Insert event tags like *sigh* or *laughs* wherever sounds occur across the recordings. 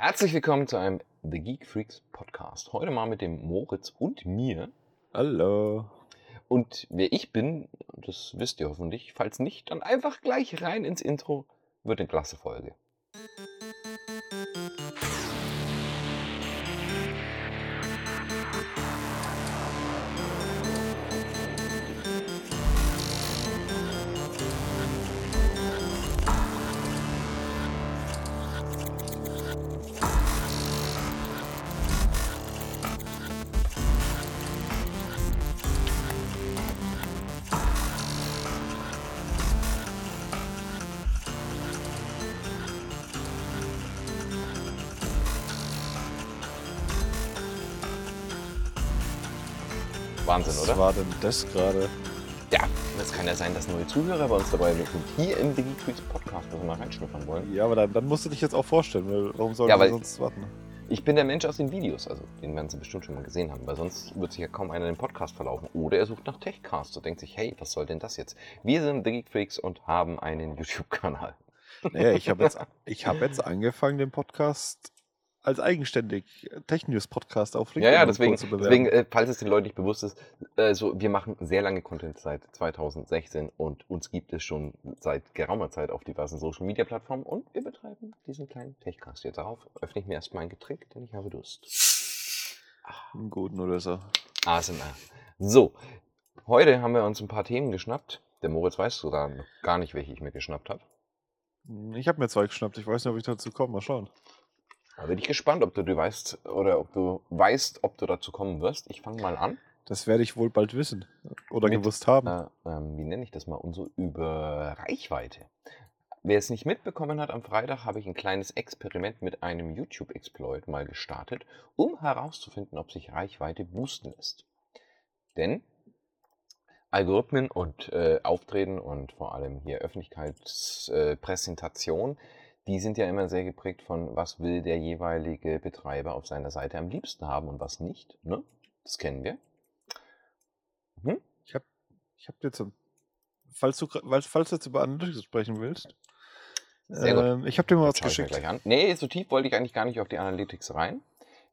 Herzlich willkommen zu einem The Geek Freaks Podcast. Heute mal mit dem Moritz und mir. Hallo. Und wer ich bin, das wisst ihr hoffentlich. Falls nicht, dann einfach gleich rein ins Intro. Wird eine klasse Folge. Wahnsinn, Was oder? war denn das gerade? Ja, das kann ja sein, dass neue Zuhörer bei uns dabei sind. Hier im Freaks Podcast, wo wir mal reinschnuppern wollen. Ja, aber dann, dann musst du dich jetzt auch vorstellen, weil warum sollen Ja, wir sonst warten? Ich bin der Mensch aus den Videos, also den werden Sie bestimmt schon mal gesehen haben, weil sonst wird sich ja kaum einer den Podcast verlaufen. Oder er sucht nach Techcast und denkt sich, hey, was soll denn das jetzt? Wir sind The Geek Freaks und haben einen YouTube-Kanal. Naja, ich habe jetzt, *laughs* ich hab jetzt angefangen, den Podcast als eigenständig Tech-News-Podcast auf Ja, ja, und deswegen, deswegen äh, falls es den Leuten nicht bewusst ist, äh, so, wir machen sehr lange Content seit 2016 und uns gibt es schon seit geraumer Zeit auf diversen Social Media Plattformen und wir betreiben diesen kleinen Techcast. Jetzt darauf öffne ich mir erstmal ein Getränk, denn ich habe Durst. Einen guten oder so. ASMR. So, heute haben wir uns ein paar Themen geschnappt. Der Moritz weiß sogar noch gar nicht, welche ich mir geschnappt habe. Ich habe mir zwei geschnappt. Ich weiß nicht, ob ich dazu komme. Mal schauen. Da bin ich gespannt, ob du, du weißt oder ob du weißt, ob du dazu kommen wirst. Ich fange mal an. Das werde ich wohl bald wissen. Oder Mit, gewusst haben. Äh, ähm, wie nenne ich das mal? So über Reichweite. Wer es nicht mitbekommen hat, am Freitag habe ich ein kleines Experiment mit einem YouTube-Exploit mal gestartet, um herauszufinden, ob sich Reichweite boosten lässt. Denn Algorithmen und äh, Auftreten und vor allem hier Öffentlichkeitspräsentation, die sind ja immer sehr geprägt von, was will der jeweilige Betreiber auf seiner Seite am liebsten haben und was nicht. Ne? Das kennen wir. Mhm. Ich habe ich hab dir zum. Falls du, falls du jetzt über Analytics sprechen willst. Ähm, ich habe dir mal was geschickt. gleich an. Nee, so tief wollte ich eigentlich gar nicht auf die Analytics rein.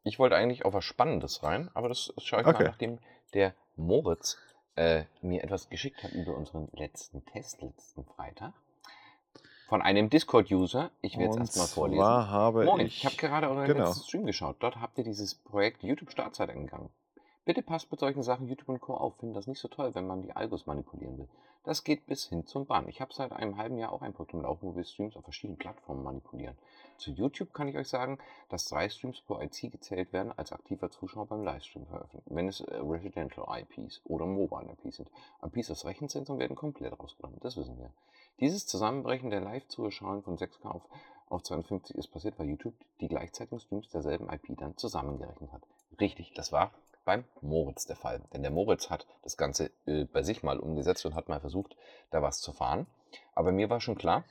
Ich wollte eigentlich auf was Spannendes rein, aber das schaue ich Okay. mal, nachdem der Moritz äh, mir etwas geschickt hat über unseren letzten Test, letzten Freitag. Von einem Discord-User. Ich werde es erstmal vorlesen. habe Moin, ich. ich habe gerade euren genau. letzten Stream geschaut. Dort habt ihr dieses Projekt YouTube Startzeit angegangen. Bitte passt mit solchen Sachen YouTube und Co. auf. Finde das nicht so toll, wenn man die Algos manipulieren will. Das geht bis hin zum Bann. Ich habe seit einem halben Jahr auch ein am Laufen, wo wir Streams auf verschiedenen Plattformen manipulieren. Zu YouTube kann ich euch sagen, dass drei Streams pro IC gezählt werden als aktiver Zuschauer beim Livestream veröffentlichen, wenn es äh, Residential IPs oder Mobile IPs sind. IPs aus Rechenzentrum werden komplett rausgenommen, das wissen wir. Dieses Zusammenbrechen der Live-Zuschauer von 6K auf, auf 52 ist passiert, weil YouTube die gleichzeitigen Streams derselben IP dann zusammengerechnet hat. Richtig, das war beim Moritz der Fall. Denn der Moritz hat das Ganze äh, bei sich mal umgesetzt und hat mal versucht, da was zu fahren. Aber mir war schon klar,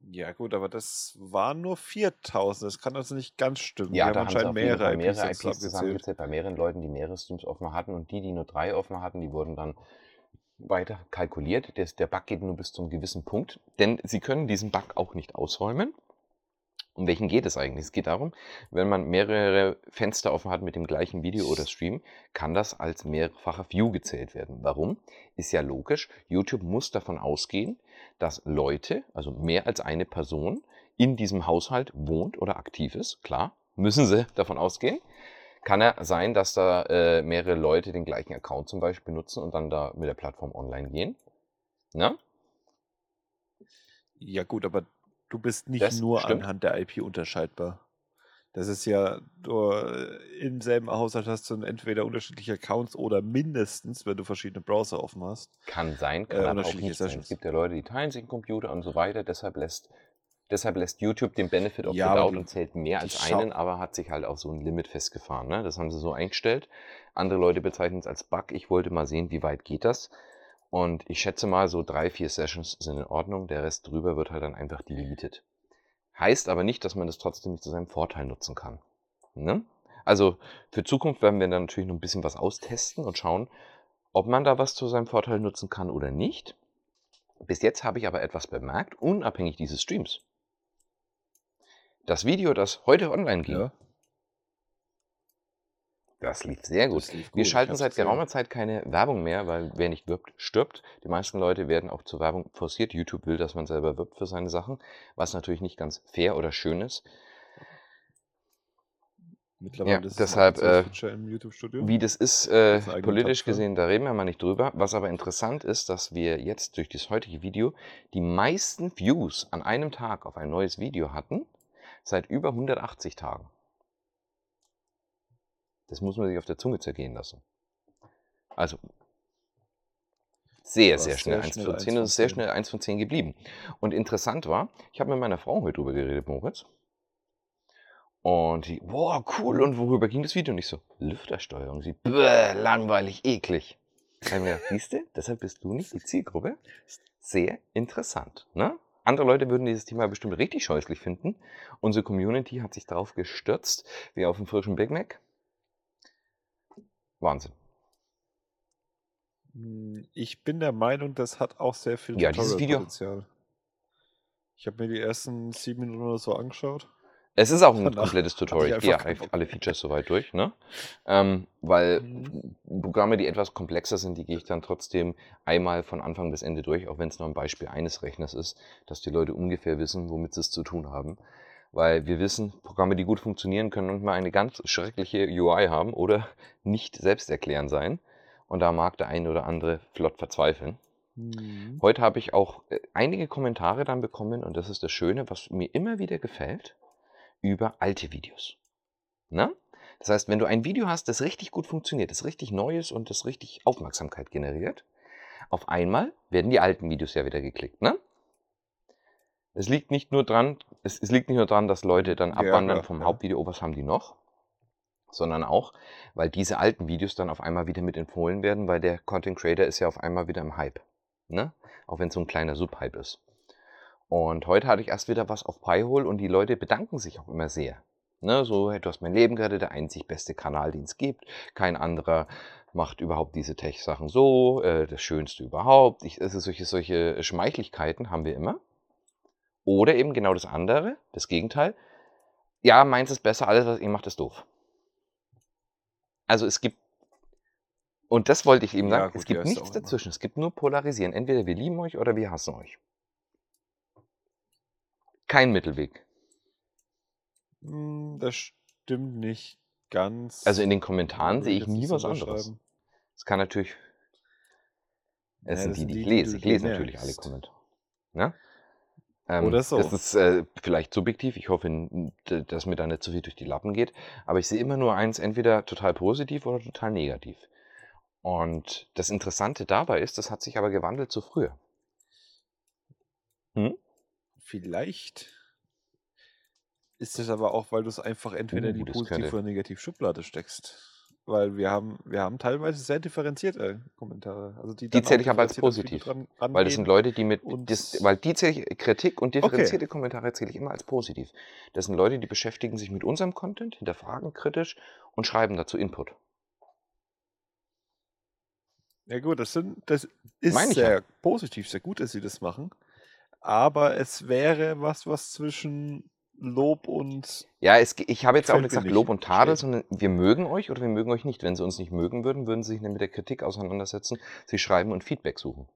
Ja, gut, aber das waren nur 4000. Das kann also nicht ganz stimmen. ja, die da haben anscheinend mehrere mehrere IPs, IPs zusammengezählt. zusammengezählt, bei mehreren Leuten, die mehrere Streams offen hatten und die, die nur drei offen hatten, die wurden dann weiter kalkuliert. Der, der Bug geht nur bis zum gewissen Punkt, denn sie können diesen Bug auch nicht ausräumen. Um welchen geht es eigentlich? Es geht darum, wenn man mehrere Fenster offen hat mit dem gleichen Video oder Stream, kann das als mehrfacher View gezählt werden. Warum? Ist ja logisch. YouTube muss davon ausgehen, dass Leute, also mehr als eine Person, in diesem Haushalt wohnt oder aktiv ist. Klar, müssen sie davon ausgehen. Kann ja sein, dass da äh, mehrere Leute den gleichen Account zum Beispiel benutzen und dann da mit der Plattform online gehen. Na? Ja, gut, aber du bist nicht Das nur stimmt. anhand der IP unterscheidbar. Das ist ja, du äh, im selben Haushalt hast du entweder unterschiedliche Accounts oder mindestens, wenn du verschiedene Browser offen hast. Kann sein, kann Äh, aber auch nicht sein. Es gibt ja Leute, die teilen sich einen Computer und so weiter. Deshalb lässt, deshalb lässt YouTube den Benefit of Ja, the Doubt und zählt mehr als einen, aber hat sich halt auf so ein Limit festgefahren. Ne? Das haben sie so eingestellt. Andere Leute bezeichnen es als Bug. Ich wollte mal sehen, wie weit geht das. Und ich schätze mal, so drei, vier Sessions sind in Ordnung. Der Rest drüber wird halt dann einfach deleted. Heißt aber nicht, dass man das trotzdem nicht zu seinem Vorteil nutzen kann. Ne? Also für Zukunft werden wir dann natürlich noch ein bisschen was austesten und schauen, ob man da was zu seinem Vorteil nutzen kann oder nicht. Bis jetzt habe ich aber etwas bemerkt, unabhängig dieses Streams. Das Video, das heute online ging, Ja, das lief sehr gut. das lief Wir gut. Ich schalten seit gesehen. geraumer Zeit keine Werbung mehr, weil wer nicht wirbt, stirbt. Die meisten Leute werden auch zur Werbung forciert. YouTube will, dass man selber wirbt für seine Sachen, was natürlich nicht ganz fair oder schön ist. Mittlerweile ist es ein deshalb, äh, Feature im YouTube-Studio. Wie das ist, äh, eigene politisch Plattform. gesehen, da reden wir mal nicht drüber. Was aber interessant ist, dass wir jetzt durch das heutige Video die meisten Views an einem Tag auf ein neues Video hatten, seit über 180 Tagen. Das muss man sich auf der Zunge zergehen lassen. Also sehr, sehr schnell sehr 1 schnell von 1 10 und von es ist sehr 10. schnell 1 von 10 geblieben. Und interessant war, ich habe mit meiner Frau heute drüber geredet, Moritz. Und die, boah, cool, und worüber ging das Video? Und ich so, Lüftersteuerung. Sie, bäh, langweilig, eklig. Siehst du, deshalb bist du nicht die Zielgruppe. Sehr interessant, ne? Andere Leute würden dieses Thema bestimmt richtig scheußlich finden. Unsere Community hat sich darauf gestürzt, wie auf dem frischen Big Mac. Wahnsinn. Hm, Ich bin der Meinung, das hat auch sehr viel Ja, dieses Video-. Ich habe mir die ersten sieben Minuten oder so angeschaut. Es ist auch ein Danach komplettes Tutorial. Ich gehe alle. Features soweit durch, ne? Ähm, weil Mhm. Programme, die etwas komplexer sind, die gehe ich dann trotzdem einmal von Anfang bis Ende durch, auch wenn es nur ein Beispiel eines Rechners ist, dass die Leute ungefähr wissen, womit sie es zu tun haben. Weil wir wissen, Programme, die gut funktionieren, können manchmal eine ganz schreckliche UI haben oder *laughs* nicht selbsterklärend sein. Und da mag der eine oder andere flott verzweifeln. Mhm. Heute habe ich auch äh, einige Kommentare dann bekommen und das ist das Schöne, was mir immer wieder gefällt, über alte Videos. Na? Das heißt, wenn du ein Video hast, das richtig gut funktioniert, das richtig neu ist und das richtig Aufmerksamkeit generiert, auf einmal werden die alten Videos ja wieder geklickt. Ne? Es liegt nicht nur dran, es, es liegt nicht nur dran, dass Leute dann Ja, abwandern klar, vom ja. Hauptvideo, oh, was haben die noch? Sondern auch, weil diese alten Videos dann auf einmal wieder mit empfohlen werden, weil der Content Creator ist ja auf einmal wieder im Hype. Ne? Auch wenn es so ein kleiner Subhype ist. Und heute hatte ich erst wieder was auf Pi-Hole und die Leute bedanken sich auch immer sehr. Ne? So, hey, du hast mein Leben gerettet, der einzig beste Kanal, den es gibt. Kein anderer macht überhaupt diese Tech-Sachen so, äh, das Schönste überhaupt. Ich, also solche, solche Schmeichlichkeiten haben wir immer. Oder eben genau das andere, das Gegenteil. Ja, meins ist besser, alles, was ihr macht, ist doof. Also es gibt, und das wollte ich eben Ja, sagen, gut, es gibt ja, nichts dazwischen. Es gibt nur Polarisieren. Entweder wir lieben euch oder wir hassen euch. Kein Mittelweg. Hm, Das stimmt nicht ganz. Also in den Kommentaren sehe ich nie was so anderes. Es kann natürlich, es Ja, sind die, die die, ich lese. Ich lese natürlich alle. Kommentare. Ne? Ähm, Oder so. Das ist äh, vielleicht subjektiv. Ich hoffe, dass mir da nicht zu viel durch die Lappen geht. Aber ich sehe immer nur eins, entweder total positiv oder total negativ. Und das Interessante dabei ist, das hat sich aber gewandelt zu früher. Hm? Vielleicht ist es aber auch, weil du es einfach entweder in Uh, die das Positiv- könnte- oder Negativ-Schublade steckst. Weil wir haben, wir haben teilweise sehr differenzierte Kommentare. Also die, Die zähle ich aber als positiv. Dran, Weil das sind. Leute, die mit, das, weil die zähle ich, Kritik und differenzierte Kommentare zähle ich immer als positiv. Das sind Leute, die beschäftigen sich mit unserem Content, hinterfragen kritisch und schreiben dazu Input. Ja gut, das, sind, das ist ich ja. sehr positiv, sehr gut, dass sie das machen. Aber es wäre was, was zwischen Lob und Ja, es, ich habe jetzt auch nicht gesagt. Lob und Tadel, sondern wir mögen euch oder wir mögen euch nicht. Wenn sie uns nicht mögen würden, würden sie sich nicht mit der Kritik auseinandersetzen, sie schreiben und Feedback suchen.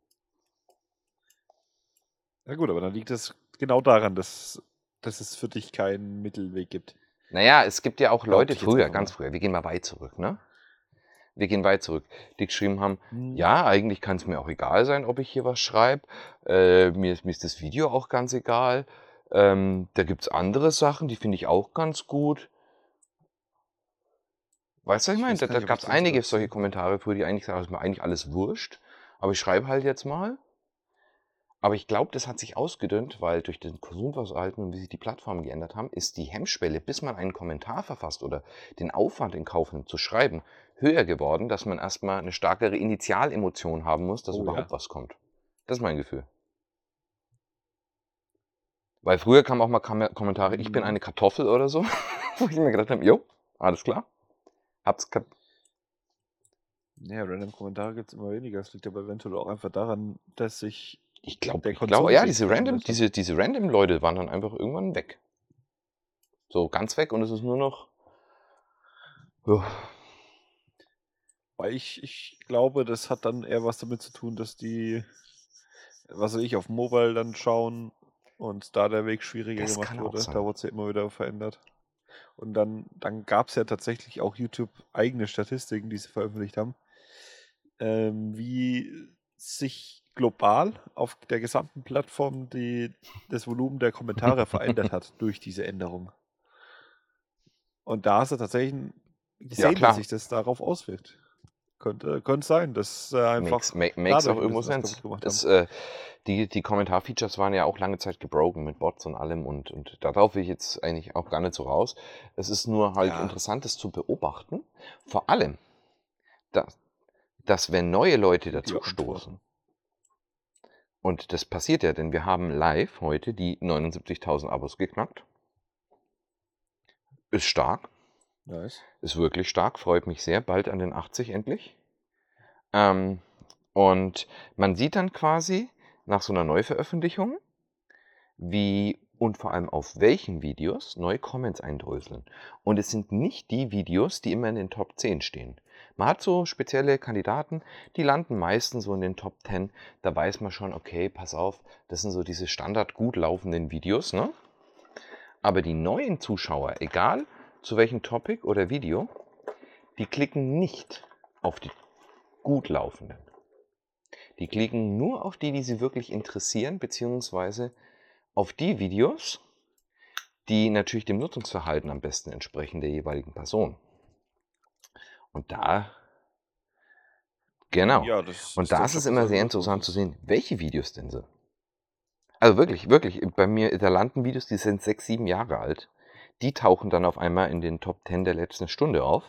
Na gut, aber dann liegt es genau daran, dass, dass es für dich keinen Mittelweg gibt. Naja, es gibt ja auch Leute früher, ganz früher, wir gehen mal weit zurück, ne? Wir gehen weit zurück, die geschrieben haben, Hm. ja, eigentlich kann es mir auch egal sein, ob ich hier was schreibe. Äh, mir, ist- mir ist das Video auch ganz egal. Ähm, da gibt es andere Sachen, die finde ich auch ganz gut. Weißt du, was ich meine? Da, da gab es einige solche Kommentare früher, die eigentlich sagen, ist mir eigentlich alles wurscht. Aber ich schreibe halt jetzt mal. Aber ich glaube, das hat sich ausgedünnt, weil durch den Konsumverhalten und wie sich die Plattformen geändert haben, ist die Hemmschwelle, bis man einen Kommentar verfasst oder den Aufwand in Kauf nimmt zu schreiben, höher geworden, dass man erstmal eine stärkere Initialemotion haben muss, dass Oh ja. überhaupt was kommt. Das ist mein Gefühl. Weil früher kamen auch mal Kommentare, ich bin Mhm. eine Kartoffel oder so, *laughs* wo ich mir gedacht habe, jo, alles klar. Hab's kap Ja, random Kommentare gibt es immer weniger. Es liegt aber eventuell auch einfach daran, dass sich ich glaube, Der ich glaube, ja, diese random, diese, diese random Leute waren dann einfach irgendwann weg. so ganz weg und es ist nur noch. Ja. Weil ich, ich glaube, das hat dann eher was damit zu tun, dass die, was weiß ich, auf Mobile dann schauen und da der Weg schwieriger Das gemacht wurde. Da wurde es ja immer wieder verändert. Und dann, dann gab es ja tatsächlich auch YouTube eigene Statistiken, die sie veröffentlicht haben, ähm, wie sich global auf der gesamten Plattform die, das Volumen der Kommentare verändert *laughs* hat durch diese Änderung. Und da hast du tatsächlich gesehen, klar. dass sich das darauf auswirkt. Könnte, könnte sein, dass äh, einfach Makes, ma- makes auch irgendwo gemacht Das, äh, die, die Kommentarfeatures waren ja auch lange Zeit gebroken mit Bots und allem und, und darauf will ich jetzt eigentlich auch gar nicht so raus. Es ist nur halt Ja. interessant, das zu beobachten. Vor allem, dass, dass wenn neue Leute dazu Antworten. stoßen, und das passiert ja, denn wir haben live heute die 79.000 Abos geknackt. Ist stark. Nice. Ist wirklich stark, freut mich sehr. Bald an den 80 endlich. Ähm, und man sieht dann quasi nach so einer Neuveröffentlichung, wie und vor allem auf welchen Videos neue Comments eindröseln. Und es sind nicht die Videos, die immer in den Top 10 stehen. Man hat so spezielle Kandidaten, die landen meistens so in den Top 10. Da weiß man schon, okay, pass auf, das sind so diese standard gut laufenden Videos. Ne? Aber die neuen Zuschauer, egal zu welchem Topic oder Video, die klicken nicht auf die gut laufenden. Die klicken nur auf die, die sie wirklich interessieren, beziehungsweise auf die Videos, die natürlich dem Nutzungsverhalten am besten entsprechen der jeweiligen Person. Und da, genau. Ja, das Und da ist es immer sehr interessant zu sehen, welche Videos denn so. Also wirklich, wirklich, bei mir, da landen Videos, die sind sechs, sieben Jahre alt. Die tauchen dann auf einmal in den Top 10 der letzten Stunde auf.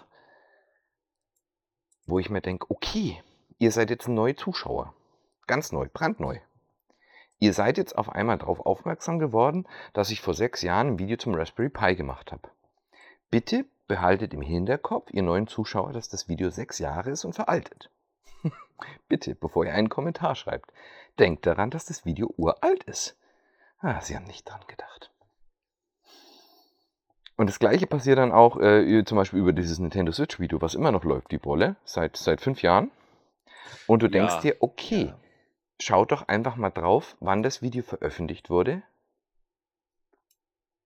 Wo ich mir denke, okay, ihr seid jetzt ein neuer Zuschauer. Ganz neu, brandneu. Ihr seid jetzt auf einmal darauf aufmerksam geworden, dass ich vor sechs Jahren ein Video zum Raspberry Pi gemacht habe. Bitte behaltet im Hinterkopf, ihr neuen Zuschauer, dass das Video sechs Jahre ist und veraltet. *laughs* Bitte, bevor ihr einen Kommentar schreibt, denkt daran, dass das Video uralt ist. Ah, Sie haben nicht dran gedacht. Und das gleiche passiert dann auch äh, zum Beispiel über dieses Nintendo Switch Video, was immer noch läuft, die Bolle, seit, seit fünf Jahren. Und du denkst Ja, dir, okay, ja. schaut doch einfach mal drauf, wann das Video veröffentlicht wurde.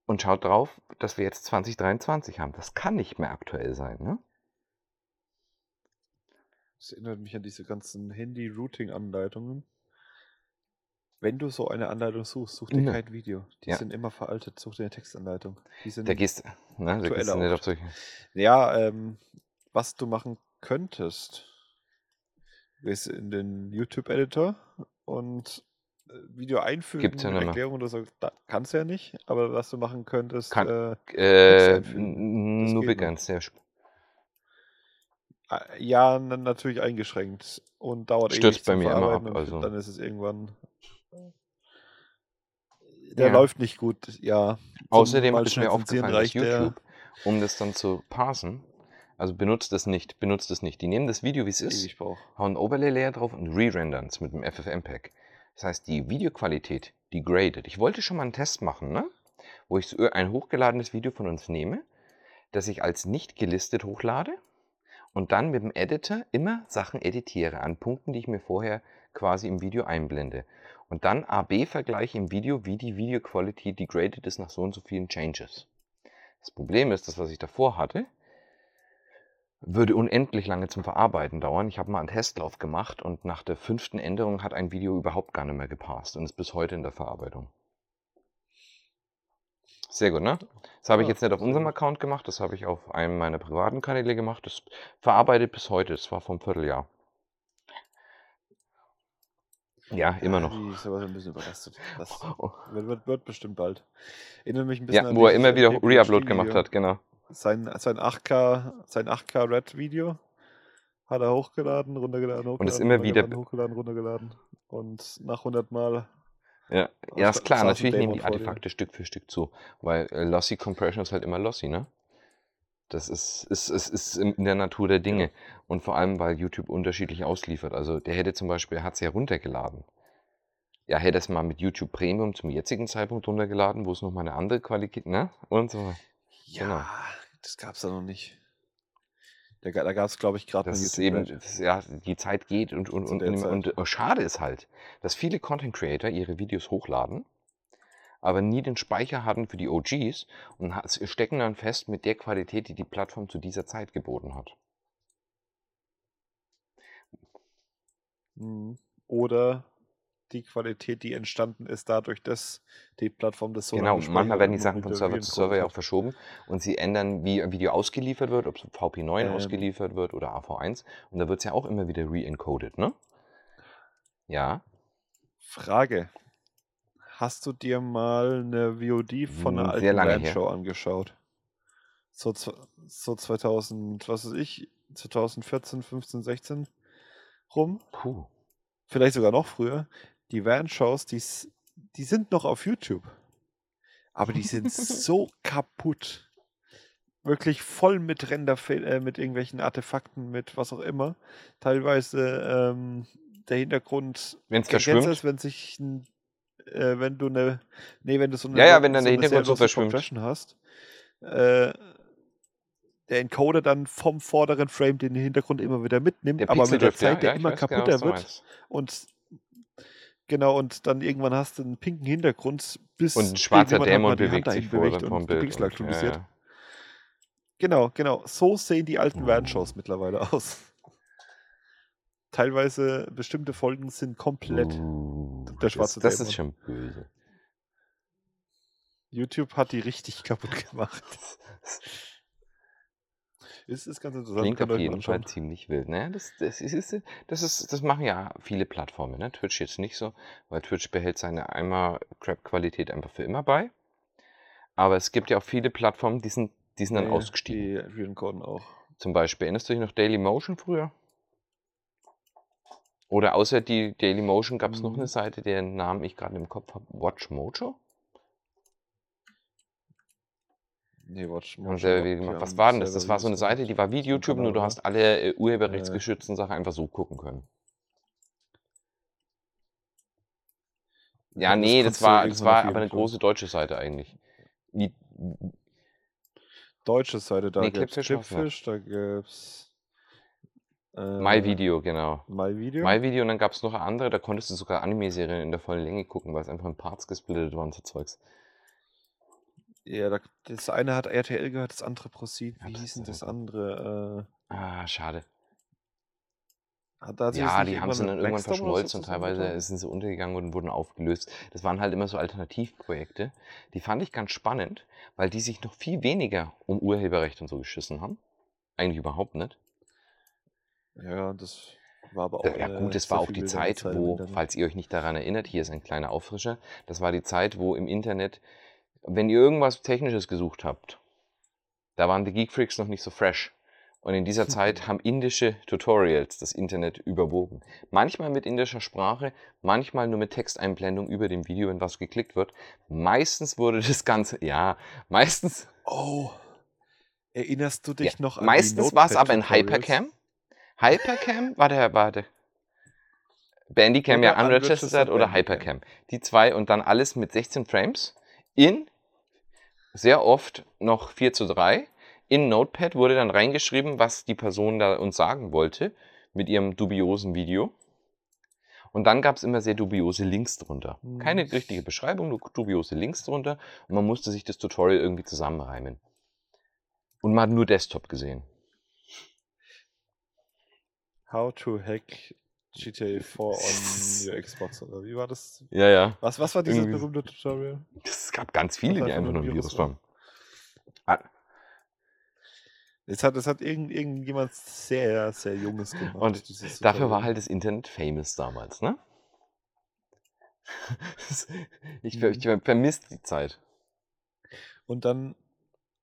Und schaut drauf, dass wir jetzt 2023 haben. Das kann nicht mehr aktuell sein, ne? Das erinnert mich an diese ganzen Handy-Routing-Anleitungen. Wenn du so eine Anleitung suchst, such dir Ne. kein Video. Die Ja. sind immer veraltet. Such dir eine Textanleitung. Die sind Da gehst, ne, da gehst du nicht auf solche. Ja, ähm, was du machen könntest, ist in den YouTube-Editor und äh, Video einfügen, Gibt's ja nimmer. Erklärung oder so, da, kannst du ja nicht, aber was du machen könntest, Kann- äh, Äh, nur begrenzt, äh, ja, na- natürlich eingeschränkt und dauert Stürzt ewig bei mir immer ab, und also. dann ist es irgendwann der Ja. läuft nicht gut, ja. Außerdem ist mir aufgefallen, dass der- YouTube, um das dann zu parsen, also benutzt das nicht, benutzt das nicht. Die nehmen das Video, wie es ist, braucht. hauen ein Overlay-Layer drauf und re-rendern es mit dem FFmpeg. Das heißt, die Videoqualität degradet. Ich wollte schon mal einen Test machen, ne? wo ich so ein hochgeladenes Video von uns nehme, das ich als nicht gelistet hochlade und dann mit dem Editor immer Sachen editiere an Punkten, die ich mir vorher quasi im Video einblende. Und dann AB-Vergleiche im Video, wie die Video-Quality degraded ist nach so und so vielen Changes. Das Problem ist, das, was ich davor hatte, würde unendlich lange zum Verarbeiten dauern. Ich habe mal einen Testlauf gemacht und nach der fünften Änderung hat ein Video überhaupt gar nicht mehr gepasst und ist bis heute in der Verarbeitung. Sehr gut, ne? Das habe ich jetzt nicht auf unserem. Account gemacht, das habe ich auf einem meiner privaten Kanäle gemacht. Das verarbeitet bis heute, das war vom Vierteljahr. Ja, immer noch. Die ist aber so ein bisschen überlastet. Das Oh. wird, wird, bestimmt bald. Erinnert mich ein bisschen Ja, an wo er immer wieder PhD Reupload gemacht hat, genau. Sein, sein 8K, sein 8K Red Video hat er hochgeladen, runtergeladen, hochgeladen, Und ist immer wieder- hochgeladen, runtergeladen. Und nach 100 Mal Ja, ja ist klar, natürlich nehmen die. Artefakte Stück für Stück zu, weil äh, Lossy Compression ist halt immer lossy, ne? Das ist, ist, ist, ist in der Natur der Dinge. Und vor allem, weil YouTube unterschiedlich ausliefert. Also der hätte zum Beispiel, er hat es ja runtergeladen. Ja, hätte es mal mit YouTube Premium zum jetzigen Zeitpunkt runtergeladen, wo es nochmal eine andere Qualität, ne? Und so. Ja, Genau. das gab es da noch nicht. Da, da gab es, glaube ich, gerade Das mal ist eben, das, ja, die Zeit geht und, und, und, und, und äh, schade ist halt, dass viele Content Creator ihre Videos hochladen, aber nie den Speicher hatten für die OGs und stecken dann fest mit der Qualität, die die Plattform zu dieser Zeit geboten hat. Mhm. Oder die Qualität, die entstanden ist, dadurch, dass die Plattform das so genau, manchmal werden die Sachen von Server zu Server ja auch verschoben und sie ändern, wie ein Video ausgeliefert wird, ob es VP9 Ähm, ausgeliefert wird oder AV1 und da wird es ja auch immer wieder re-encoded, ne? Ja, Frage. Hast du dir mal eine VOD von einer Hm, sehr alten. Randshow angeschaut? So, so 2000, was weiß ich, 2014, 15, 16 rum? puh. Vielleicht sogar noch früher. Die Van-Shows, die, die sind noch auf YouTube. Aber die sind *laughs* so kaputt. Wirklich voll mit Renderfehl, äh, mit irgendwelchen Artefakten, mit was auch immer. Teilweise ähm, der Hintergrund. Wenn es wenn sich ein, äh, wenn du eine, nee, wenn du so eine, Ja, ja, wenn so eine Hintergrund. Compression hast, äh, der Encoder dann vom vorderen Frame den Hintergrund immer wieder mitnimmt, der aber mit der ja, Zeit der ja, immer genau, kaputter du wird und genau, und dann irgendwann hast du einen pinken Hintergrund, bis Und ein schwarzer Dämon bewegt sich vor bewegt vom Bild. Pixel aktualisiert. ja. Genau, genau. So sehen die alten Uh. Van-Shows mittlerweile *laughs* aus. Teilweise bestimmte Folgen sind komplett. Uh, der das, schwarze das Dämon. ist schon böse. YouTube hat die richtig kaputt *laughs* gemacht. Ist, ist ganz interessant. Klingt auf jeden Fall ziemlich wild. Ne? Das, das, ist, das, ist, das machen ja viele Plattformen. Ne? Twitch jetzt nicht so, weil Twitch behält seine Eimer-Crap-Qualität einfach für immer bei. Aber es gibt ja auch viele Plattformen, die sind, die sind dann Nee, ausgestiegen. Die Reencoden auch. Zum Beispiel, erinnerst du dich noch Dailymotion früher? Oder außer die Dailymotion gab es noch Mhm. eine Seite, deren Namen ich gerade im Kopf habe. Watch Mojo? Nee, Watch Haben Mojo selber wieder die gemacht. haben Was war denn das? selber Das war so eine Seite, die war wie YouTube, nur du hast alle äh, urheberrechtsgeschützten Sachen einfach so gucken können. Ja, nee, das war, das war aber eine Fall. große deutsche Seite eigentlich. Wie, Deutsche Seite, da Nee, gibt's Clipfish. Clipfish, da gibt's äh, MyVideo, genau. MyVideo. MyVideo und dann gab es noch andere, da konntest du sogar Anime-Serien in der vollen Länge gucken, weil es einfach in Parts gesplittet war und so Zeugs. Ja, da, das eine hat RTL gehört, das andere ProSieben. Ja, Wie das hieß denn das andere? Ah, schade. Äh, hat, hat Ja, die haben sie dann irgendwann verschmolzen und teilweise sind sie untergegangen und wurden aufgelöst. Das waren halt immer so Alternativprojekte. Die fand ich ganz spannend, weil die sich noch viel weniger um Urheberrecht und so geschissen haben. Eigentlich überhaupt nicht. Ja, das war aber auch. Ja gut, das war auch die Zeit, Zeit wo, falls ihr euch nicht daran erinnert, hier ist ein kleiner Auffrischer, das war die Zeit, wo im Internet, wenn ihr irgendwas Technisches gesucht habt, da waren die Geekfreaks noch nicht so fresh. Und in dieser Zeit *laughs* haben indische Tutorials das Internet überwogen. Manchmal mit indischer Sprache, manchmal nur mit Texteinblendung über dem Video, wenn was geklickt wird. Meistens wurde das Ganze, ja, meistens, Oh, erinnerst du ja, dich noch an meistens war es aber in? Hypercam. Hypercam war der, war der, Bandicam ja Oder unregistered oder. Hypercam. Die zwei und dann alles mit 16 Frames in sehr oft noch 4 zu 3. In Notepad wurde dann reingeschrieben, was die Person da uns sagen wollte mit ihrem dubiosen Video. Und dann gab es immer sehr dubiose Links drunter. Hm. Keine richtige Beschreibung, nur dubiose Links drunter. Und man musste sich das Tutorial irgendwie zusammenreimen. Und man hat nur Desktop gesehen. How to hack GTA 4 on *laughs* your Xbox oder wie war das? Ja, ja. Was, was war dieses Irgendwie- berühmte Tutorial? Es gab ganz viele, die einfach nur ein Virus Virus war. waren. Ah, Es hat, es hat irgend, irgendjemand sehr, sehr Junges gemacht. Und Dafür war halt das Internet famous damals, ne? *laughs* ich Mhm. ich ver vermisst die Zeit. Und dann,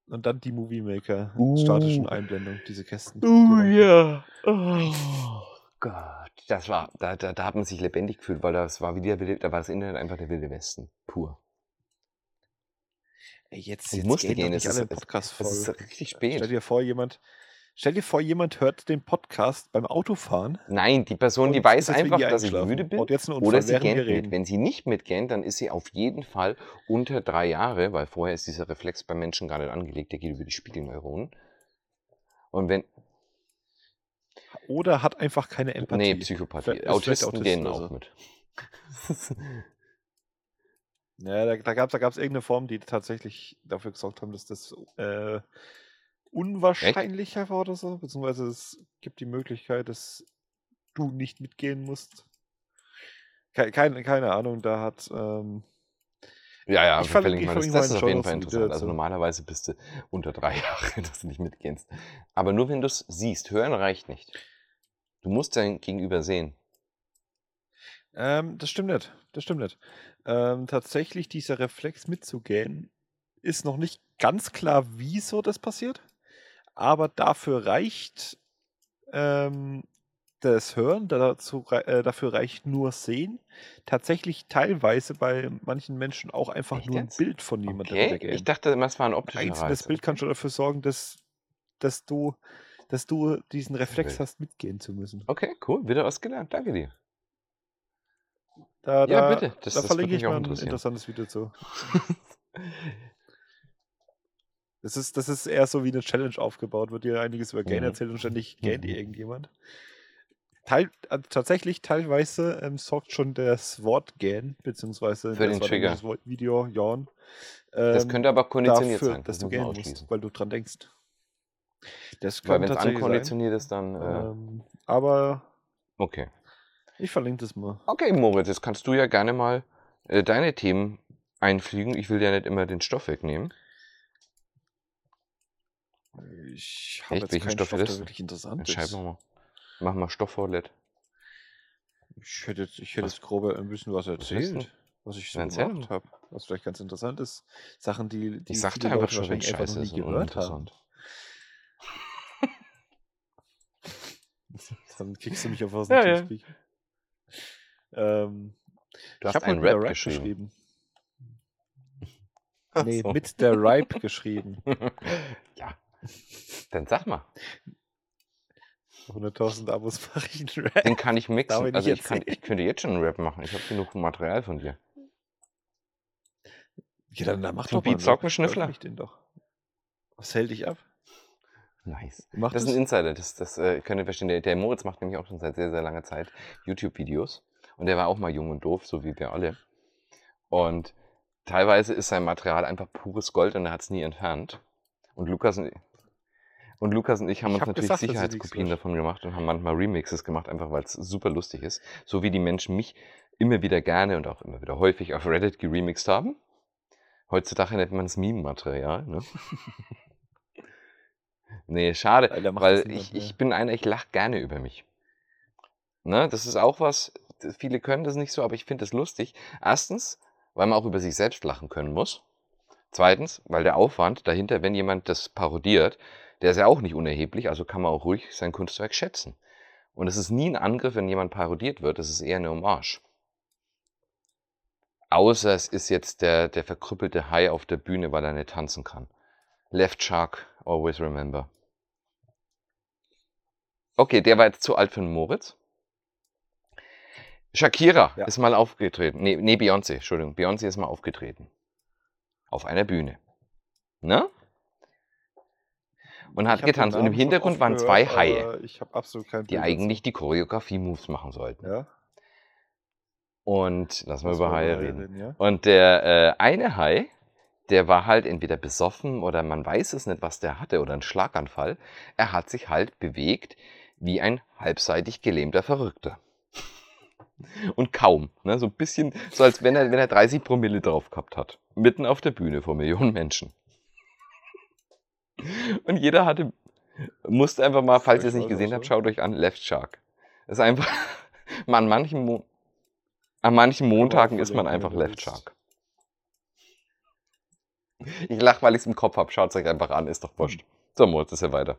und dann die Movie Maker, Uh. statischen Einblendung, diese Kästen. die Oh waren- ja. Oh Gott. Das war, da, da, da hat man sich lebendig gefühlt, weil das war wie der wilde, da war das Internet einfach der wilde Westen. Pur. Ey, jetzt, Ich jetzt musste gehen doch gehen, nicht es alle ist-. Es ist richtig Stell spät. dir vor, jemand, Stell dir vor, jemand hört den Podcast beim Autofahren. Nein, die Person, die weiß einfach, dass ich müde bin oder sie gähnt mit. Wenn sie nicht mitgähnt, dann ist sie auf jeden Fall unter drei Jahre, weil vorher ist dieser Reflex beim Menschen gar nicht angelegt, der geht über die Spiegelneuronen. Und wenn, Oder hat einfach keine Empathie. nee, Psychopathie. Vielleicht- ist vielleicht Autisten Autist gehen auch mit. Ja, da, da gab es da gab's irgendeine Form, die tatsächlich dafür gesorgt haben, dass das äh, unwahrscheinlicher war oder so. Beziehungsweise es gibt die Möglichkeit, dass du nicht mitgehen musst. Ke keine, keine Ahnung, da hat. Ähm, Ja, ja, Ich verlinken ich das. Das ist auf jeden Fall interessant. Also normalerweise bist du unter drei *laughs* Jahre, dass du nicht mitgehst. Aber nur wenn du es siehst. Hören reicht nicht. Du musst dein Gegenüber sehen. ähm, das stimmt nicht. Das stimmt nicht. Ähm, tatsächlich, dieser Reflex mitzugehen, ist noch nicht ganz klar, wieso das passiert. Aber dafür reicht ähm, das Hören, dazu, äh, dafür reicht nur Sehen. Tatsächlich teilweise bei manchen Menschen auch einfach Echt nur ein jetzt? Bild von jemandem Okay, ich dachte es war ein optischer Reiz. Bild kann schon dafür sorgen, dass, dass, du, dass du diesen Reflex hast, mitgehen zu müssen. Okay, cool. Wieder was gelernt. Danke dir. Da, Ja, da, bitte. Das- da das verlinke ich mal ein interessantes Video zu. *laughs* Das ist, das ist eher so wie eine Challenge aufgebaut. Wird dir einiges über Gain Mhm. erzählt und ständig *laughs* gähnt Mhm. irgendjemand. Teil, äh, tatsächlich, teilweise ähm, sorgt schon das Wort Gain, beziehungsweise Für das den Trigger. Wort Video Yawn, Das ähm, könnte aber konditioniert dafür, sein. dass Das du gähnen musst, weil du dran denkst. Das Weil kann wenn es ankonditioniert ist, dann. Äh, Ähm, aber okay. ich verlinke das mal. Okay, Moritz, jetzt kannst du ja gerne mal äh, deine Themen einfliegen. Ich will ja nicht immer den Stoff wegnehmen. Ich habe jetzt Welchen keinen Stoff Stoff, der wirklich interessant Entscheiden ist. wir mal. Mach mal Stoffvorlet. Ich hätte jetzt, ich hätte Was- jetzt grob ein bisschen was erzählt, was ich so gemacht habe. Was vielleicht ganz interessant ist. Sachen, die, die Ich sagte einfach Leute schon, wahrscheinlich einfach scheiße noch ist nie gehört haben. *laughs* Dann kriegst du mich auf aus Ja, ja. Ähm, Du hast einen mit der Rap Rap geschrieben. geschrieben. *laughs* Nee, so. mit der Ripe geschrieben. *laughs* ja. Dann sag mal. 100.000 Abos *laughs* mache ich einen Rap. Den kann ich mixen. ich Also ich, kann, ich könnte jetzt schon einen Rap machen. Ich habe genug Material von dir. Ja, dann, dann mach Zum doch mal Beat Socken einen Schnüffler. Veröffentlich den doch. Was hält dich ab? Nice. Mach Das das. ist ein Insider, das, das äh, könnt ihr verstehen. Der, der Moritz macht nämlich auch schon seit sehr, sehr langer Zeit YouTube-Videos. Und der war auch mal jung und doof, so wie wir alle. Und teilweise ist sein Material einfach pures Gold und er hat es nie entfernt. Und Lukas und, und Lukas und ich haben Ich uns hab natürlich gesagt, Sicherheitskopien davon gemacht und haben manchmal Remixes gemacht, einfach weil es super lustig ist. So wie die Menschen mich immer wieder gerne und auch immer wieder häufig auf Reddit geremixed haben. Heutzutage nennt man es Meme-Material. Ne? *laughs* nee, schade. Weil niemand ich, ich bin einer, ich lache gerne über mich. Ne, das ist auch was, viele können das nicht so, aber ich finde das lustig. Erstens, weil man auch über sich selbst lachen können muss. Zweitens, weil der Aufwand dahinter, wenn jemand das parodiert, der ist ja auch nicht unerheblich, also kann man auch ruhig sein Kunstwerk schätzen. Und es ist nie ein Angriff, wenn jemand parodiert wird, es ist eher eine Hommage. Außer es ist jetzt der, der verkrüppelte Hai auf der Bühne, weil er nicht tanzen kann. Left Shark, always remember. Okay, der war jetzt zu alt für den Moritz. Shakira Ja. ist mal aufgetreten. Nee, nee, Beyoncé, Entschuldigung. Beyoncé ist mal aufgetreten. Auf einer Bühne. Ne? Und hat getanzt. Und im Hintergrund waren zwei gehört, Haie, aber Ich habe absolut kein die Bild eigentlich die Choreografie-Moves machen sollten. dazu. Ja. Und lass mal über Haie über reden. ja. Und der äh, eine Hai, der war halt entweder besoffen oder man weiß es nicht, was der hatte oder ein Schlaganfall. Er hat sich halt bewegt wie ein halbseitig gelähmter Verrückter. *laughs* Und kaum, ne? so ein bisschen, so als wenn er, wenn er 30 Promille drauf gehabt hat. Mitten auf der Bühne vor Millionen Menschen. Und jeder hatte, musste einfach mal, falls ihr es nicht gesehen habt, schaut euch an, Left Shark. Das ist einfach, *laughs* an manchen, Mo an manchen Montagen ist man verlinken, einfach Left. Shark. Ich lache, weil ich es im Kopf habe. Schaut es euch einfach an, ist doch wurscht. So, Moritz, ist ja weiter.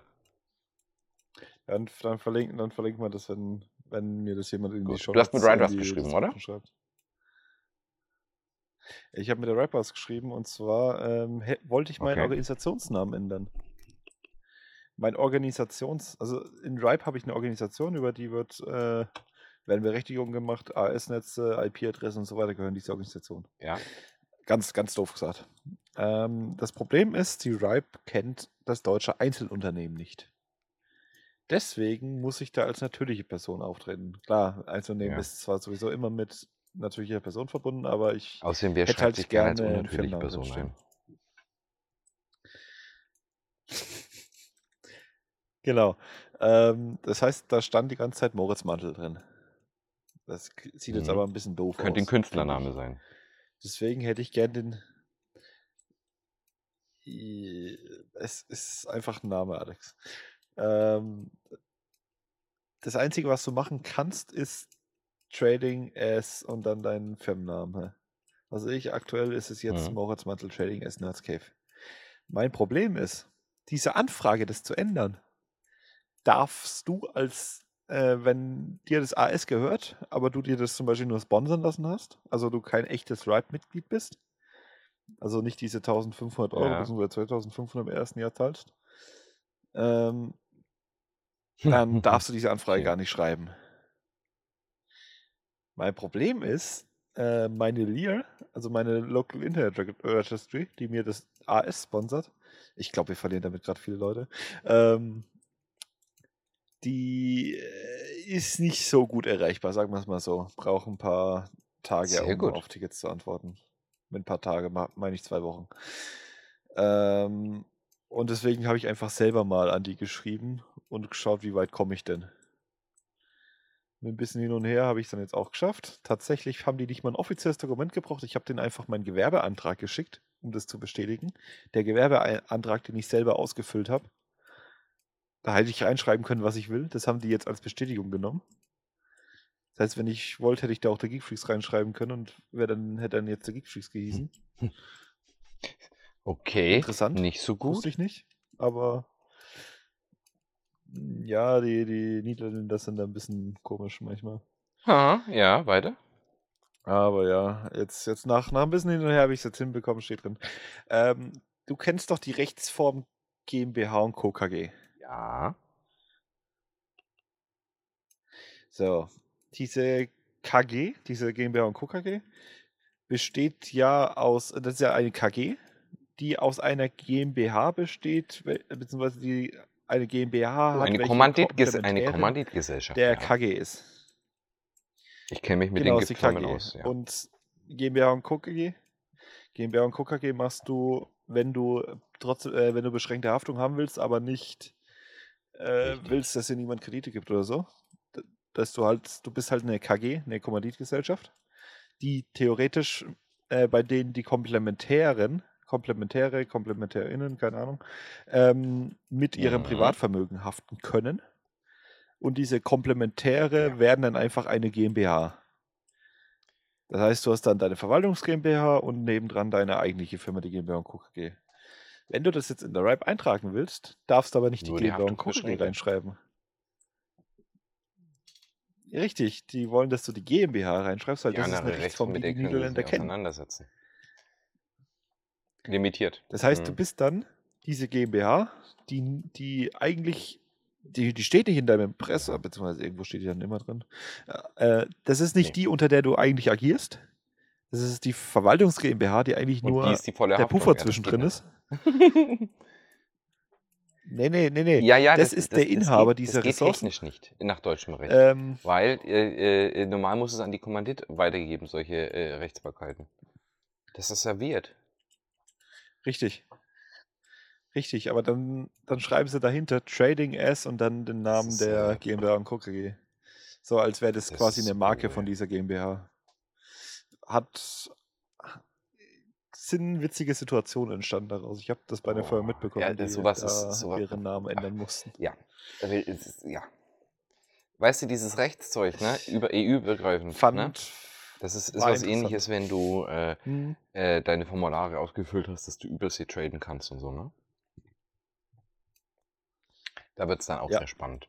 Dann, dann, verlinken, dann verlinkt man das, wenn, wenn mir das jemand in die. Show Du hast mit die geschrieben, oder? schreibt. Ich habe mit der Rappers geschrieben und zwar ähm, wollte ich meinen Okay. Organisationsnamen ändern. mein Organisations, also in Ripe habe ich eine Organisation, über die wird, äh, werden Berechtigungen gemacht, AS-Netze, IP-Adressen und so weiter gehören diese Organisation. Ja. Ganz, ganz doof gesagt. Ähm, das Problem ist, die Ripe kennt das deutsche Einzelunternehmen nicht. Deswegen muss ich da als natürliche Person auftreten. Klar, Einzelunternehmen Ja. ist zwar sowieso immer mit natürlicher Person verbunden, aber ich Außerdem, wer hätte schreibt halt sich gerne als unnatürliche Person ein? Genau. Ähm, das heißt, da stand die ganze Zeit Moritz Mantel drin. Das sieht jetzt Mhm. aber ein bisschen doof Könnte ein aus, finde Künstlername ich. sein. Deswegen hätte ich gern den. Es ist einfach ein Name, Alex. Ähm, das Einzige, was du machen kannst, ist Trading as und dann deinen Firmennamen. Also ich aktuell ist es jetzt Mhm. Moritz Mantel Trading as Nerds Cave. Mein Problem ist, diese Anfrage, das zu ändern, darfst du als, äh, wenn dir das AS gehört, aber du dir das zum Beispiel nur sponsern lassen hast, also du kein echtes Ripe-Mitglied bist, also nicht diese 1500 Euro Ja. bzw. 2500 im ersten Jahr zahlst, ähm, *laughs* dann darfst du diese Anfrage Okay. gar nicht schreiben. Mein Problem ist, äh, meine Lear, also meine Local Internet Reg- Registry, die mir das AS sponsert, ich glaube, wir verlieren damit gerade viele Leute, ähm, die äh, ist nicht so gut erreichbar, sagen wir es mal so. Braucht ein paar Tage, Sehr um gut. auf Tickets zu antworten. Mit ein paar Tage meine ich zwei Wochen. Ähm, und deswegen habe ich einfach selber mal an die geschrieben und geschaut, wie weit komme ich denn. Mit ein bisschen hin und her habe ich es dann jetzt auch geschafft. Tatsächlich haben die nicht mal ein offizielles Dokument gebraucht. Ich habe denen einfach meinen Gewerbeantrag geschickt, um das zu bestätigen. Der Gewerbeantrag, den ich selber ausgefüllt habe. Da hätte ich reinschreiben können, was ich will. Das haben die jetzt als Bestätigung genommen. Das heißt, wenn ich wollte, hätte ich da auch der Geekfreaks reinschreiben können und wer dann hätte dann jetzt der Geekfreaks gehießen. *laughs* Okay. Interessant. Nicht so Wusste gut. ich nicht, aber ja, die, die Niederländer sind da ein bisschen komisch manchmal. Ha, ja, weiter. Aber ja, jetzt, jetzt nach, nach ein bisschen hin und her habe ich es jetzt hinbekommen, steht drin. Ähm, du kennst doch die Rechtsform GmbH und Co. KG. Ja. So, diese KG, diese GmbH und Co. KG, besteht ja aus, das ist ja eine KG, die aus einer GmbH besteht, beziehungsweise die eine GmbH hat, Eine, Kommanditges eine Kommanditgesellschaft. der ja. KG ist. Ich kenne mich mit Genau, den Firmen aus. Ja. Und GmbH und. KG. GmbH und. KG machst du, wenn du trotz, äh, wenn du beschränkte Haftung haben willst, aber nicht äh, willst, dass dir niemand Kredite gibt oder so. Dass du halt, du bist halt eine KG, eine Kommanditgesellschaft, die theoretisch äh, bei denen die Komplementären, Komplementäre, KomplementärInnen, keine Ahnung, ähm, mit ihrem Mhm. Privatvermögen haften können. Und diese Komplementäre Ja. werden dann einfach eine GmbH. Das heißt, du hast dann deine Verwaltungs GmbH und nebendran deine eigentliche Firma, die GmbH und Co. KG. Wenn du das jetzt in der RIPE eintragen willst, darfst du aber nicht Nur die die GmbH und Co. KG reinschreiben. Richtig, die wollen, dass du die GmbH reinschreibst, weil Die das ist eine Rechtsform, die die Niederländer kennen. auseinandersetzen. Limitiert. Das heißt, du Mhm. bist dann diese GmbH, die, die eigentlich, die, die steht nicht in deinem Impressum, beziehungsweise irgendwo steht die dann immer drin. Äh, das ist nicht Nee. die, unter der du eigentlich agierst. Das ist die Verwaltungs GmbH, die eigentlich Und nur die die der Haftung. Puffer das zwischendrin ist. *laughs* Nee, nee, nee, nee. ja, ja, das, ist der Inhaber geht, dieser das geht Ressourcen. technisch nicht nach deutschem Recht. Ähm, Weil äh, äh, normal muss es an die Kommandit weitergegeben, solche äh, Rechtsbarkeiten. Das ist serviert. Richtig. Richtig, aber dann, dann schreiben sie dahinter Trading S und dann den Namen der GmbH und Co. KG. So als wäre das, Das quasi eine Marke von dieser GmbH. Hat sind witzige Situationen entstanden daraus. Ich habe das bei einer Oh, Firma mitbekommen, ja, die das- sowas ist- sowas- ihren Namen ändern mussten. Ja. Ja. Weißt du, dieses Rechtszeug, ne? Über EU-übergreifend. Fand, Ne? Das ist, ist was ähnliches, wenn du äh, Hm, äh, deine Formulare ausgefüllt hast, dass du Übersee traden kannst und so, ne? Da wird es dann auch Ja. sehr spannend.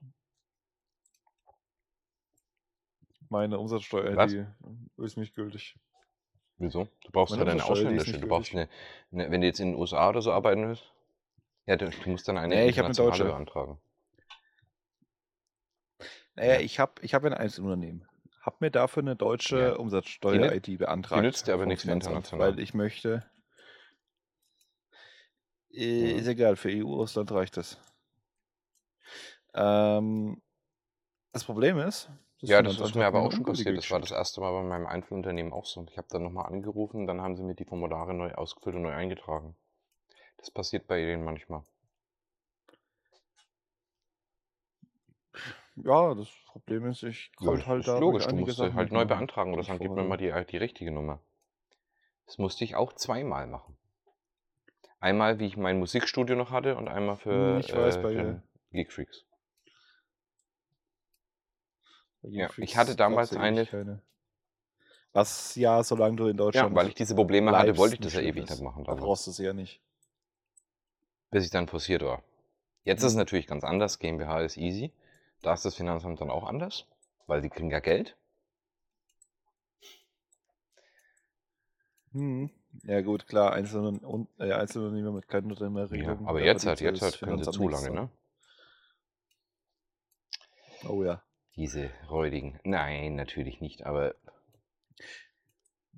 meine Umsatzsteuer, Was? die ist nicht gültig. Wieso? Du brauchst Meine ja deine ausländische. Du brauchst eine, eine, wenn du jetzt in den USA oder so arbeiten willst. Ja, du, du musst dann eine Nee, ich hab eine internationale beantragen. Naja, Ja. ich habe ich hab ein Einzelunternehmen. Hab mir dafür eine deutsche Ja. Umsatzsteuer-ID beantragt. nützt dir aber nichts international. Weil ich möchte. Äh. Ist egal, für EU-Ausland reicht das. Ähm, das Problem ist. Ja, das ist mir aber auch schon passiert. Das war das erste Mal bei meinem Einzelunternehmen auch so. Ich habe dann nochmal angerufen, dann haben sie mir die Formulare neu ausgefüllt und neu eingetragen. Das passiert bei denen manchmal. Ja, das Problem ist, ich Ja, konnte das halt da logisch, du musst Sachen halt neu beantragen oder sagen, gib mir mal die, die richtige Nummer. Das musste ich auch zweimal machen. Einmal, wie ich mein Musikstudio noch hatte und einmal für Hm, ich weiß, äh, bei- den Geekfreaks. Bei Ja, Geekfreaks ich hatte damals eine- keine. Was ja, solange du in Deutschland. Ja, weil ich diese Probleme hatte, wollte ich das ja ewig nicht machen. Da brauchst du es ja nicht. bis ich dann forciert war. Jetzt ist es Mhm. natürlich ganz anders. GmbH ist easy. Da ist das Finanzamt dann auch anders, weil die kriegen ja Geld. Mhm. Ja, gut, klar, einzelne, äh, Einzelunternehmer mit keiner Ja, Unternehmerregelung. aber da jetzt halt, jetzt halt können sie zu lange, dran. ne? Oh ja. Diese räudigen. Nein, natürlich nicht, aber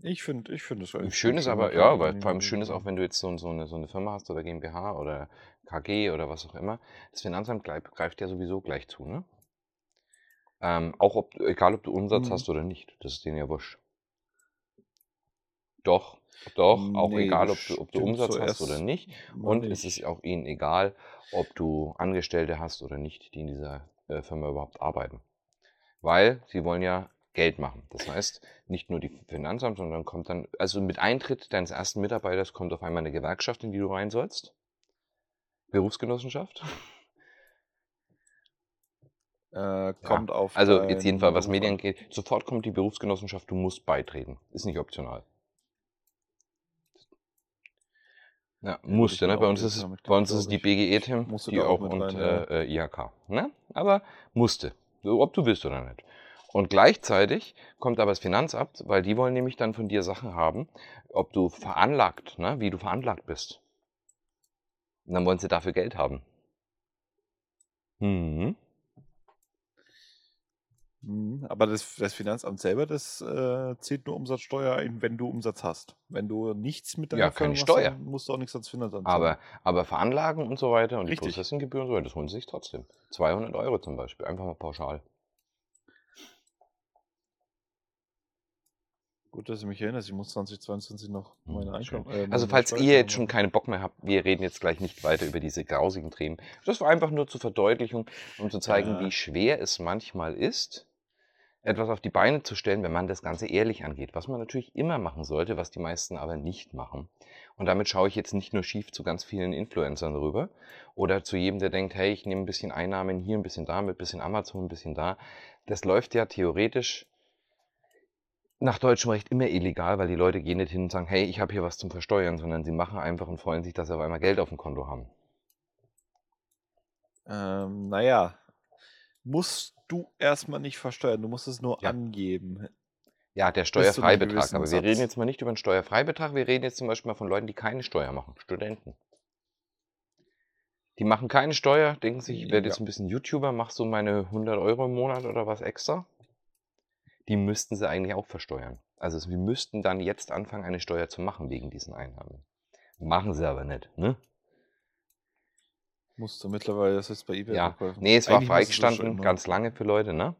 Ich finde, ich finde es Schön ganz ist aber, ja, weil vor allem schön ist auch, wenn du jetzt so, so, eine, so eine Firma hast oder GmbH oder KG oder was auch immer. Das Finanzamt greift, greift ja sowieso gleich zu, ne? Ähm, auch ob, egal ob du Umsatz Mhm. hast oder nicht, das ist denen ja wurscht. Doch, doch, auch Nee, egal, ob du, ob du Umsatz hast oder nicht. Und es nicht. ist auch ihnen egal, ob du Angestellte hast oder nicht, die in dieser äh, Firma überhaupt arbeiten. Weil sie wollen ja Geld machen. Das heißt, nicht nur die Finanzamt, sondern kommt dann, also mit Eintritt deines ersten Mitarbeiters kommt auf einmal eine Gewerkschaft, in die du rein sollst. Berufsgenossenschaft. Äh, kommt auf Also jetzt jedenfalls, was Medien geht, sofort kommt die Berufsgenossenschaft, du musst beitreten. Ist nicht optional. Ja, Ja, musste, ne? Bei uns ist, Jahr bei uns ist es die ich. BGE, Ich Tim, musste die auch auch und rein, ja. äh, äh, IHK. Ne? Aber musste. Ob du willst oder nicht. Und gleichzeitig kommt aber das Finanzamt, weil die wollen nämlich dann von dir Sachen haben, ob du veranlagt, ne? wie du veranlagt bist. Und dann wollen sie dafür Geld haben. Mhm. Aber das, das Finanzamt selber, das äh, zählt nur Umsatzsteuer ein, wenn du Umsatz hast. Wenn du nichts mit deiner Ja, keine Steuer. dann musst du auch nichts ans Finanzamt Aber, zahlen. aber Veranlagen und so weiter und die Richtig. Processinggebühren und so weiter, das holen sie sich trotzdem. 200 Euro zum Beispiel, einfach mal pauschal. Gut, dass ich mich erinnere, ich muss 2022 noch Hm, meine. Einkommen. Äh, Also falls ihr jetzt schon keinen Bock mehr habt, wir reden jetzt gleich nicht weiter über diese grausigen Themen. Das war einfach nur zur Verdeutlichung, um zu zeigen, Ja. wie schwer es manchmal ist, etwas auf die Beine zu stellen, wenn man das Ganze ehrlich angeht. Was man natürlich immer machen sollte, was die meisten aber nicht machen. Und damit schaue ich jetzt nicht nur schief zu ganz vielen Influencern rüber oder zu jedem, der denkt, hey, ich nehme ein bisschen Einnahmen hier, ein bisschen da, mit ein bisschen Amazon, ein bisschen da. Das läuft ja theoretisch nach deutschem Recht immer illegal, weil die Leute gehen nicht hin und sagen, hey, ich habe hier was zum Versteuern, sondern sie machen einfach und freuen sich, dass sie auf einmal Geld auf dem Konto haben. Ähm, naja, musst du erstmal nicht versteuern, du musst es nur Ja. angeben. Ja, der Steuerfreibetrag. Aber wir reden jetzt mal nicht über einen Steuerfreibetrag, wir reden jetzt zum Beispiel mal von Leuten, die keine Steuer machen. Studenten. Die machen keine Steuer, denken sich, ich werde Ja. jetzt ein bisschen YouTuber, mach so meine 100 Euro im Monat oder was extra. Die müssten sie eigentlich auch versteuern. Also wir müssten dann jetzt anfangen, eine Steuer zu machen wegen diesen Einnahmen. Machen sie aber nicht, ne? Musst du mittlerweile das jetzt bei eBay Ja, verkaufen. nee, es war freigestanden, immer. ganz lange für Leute, ne?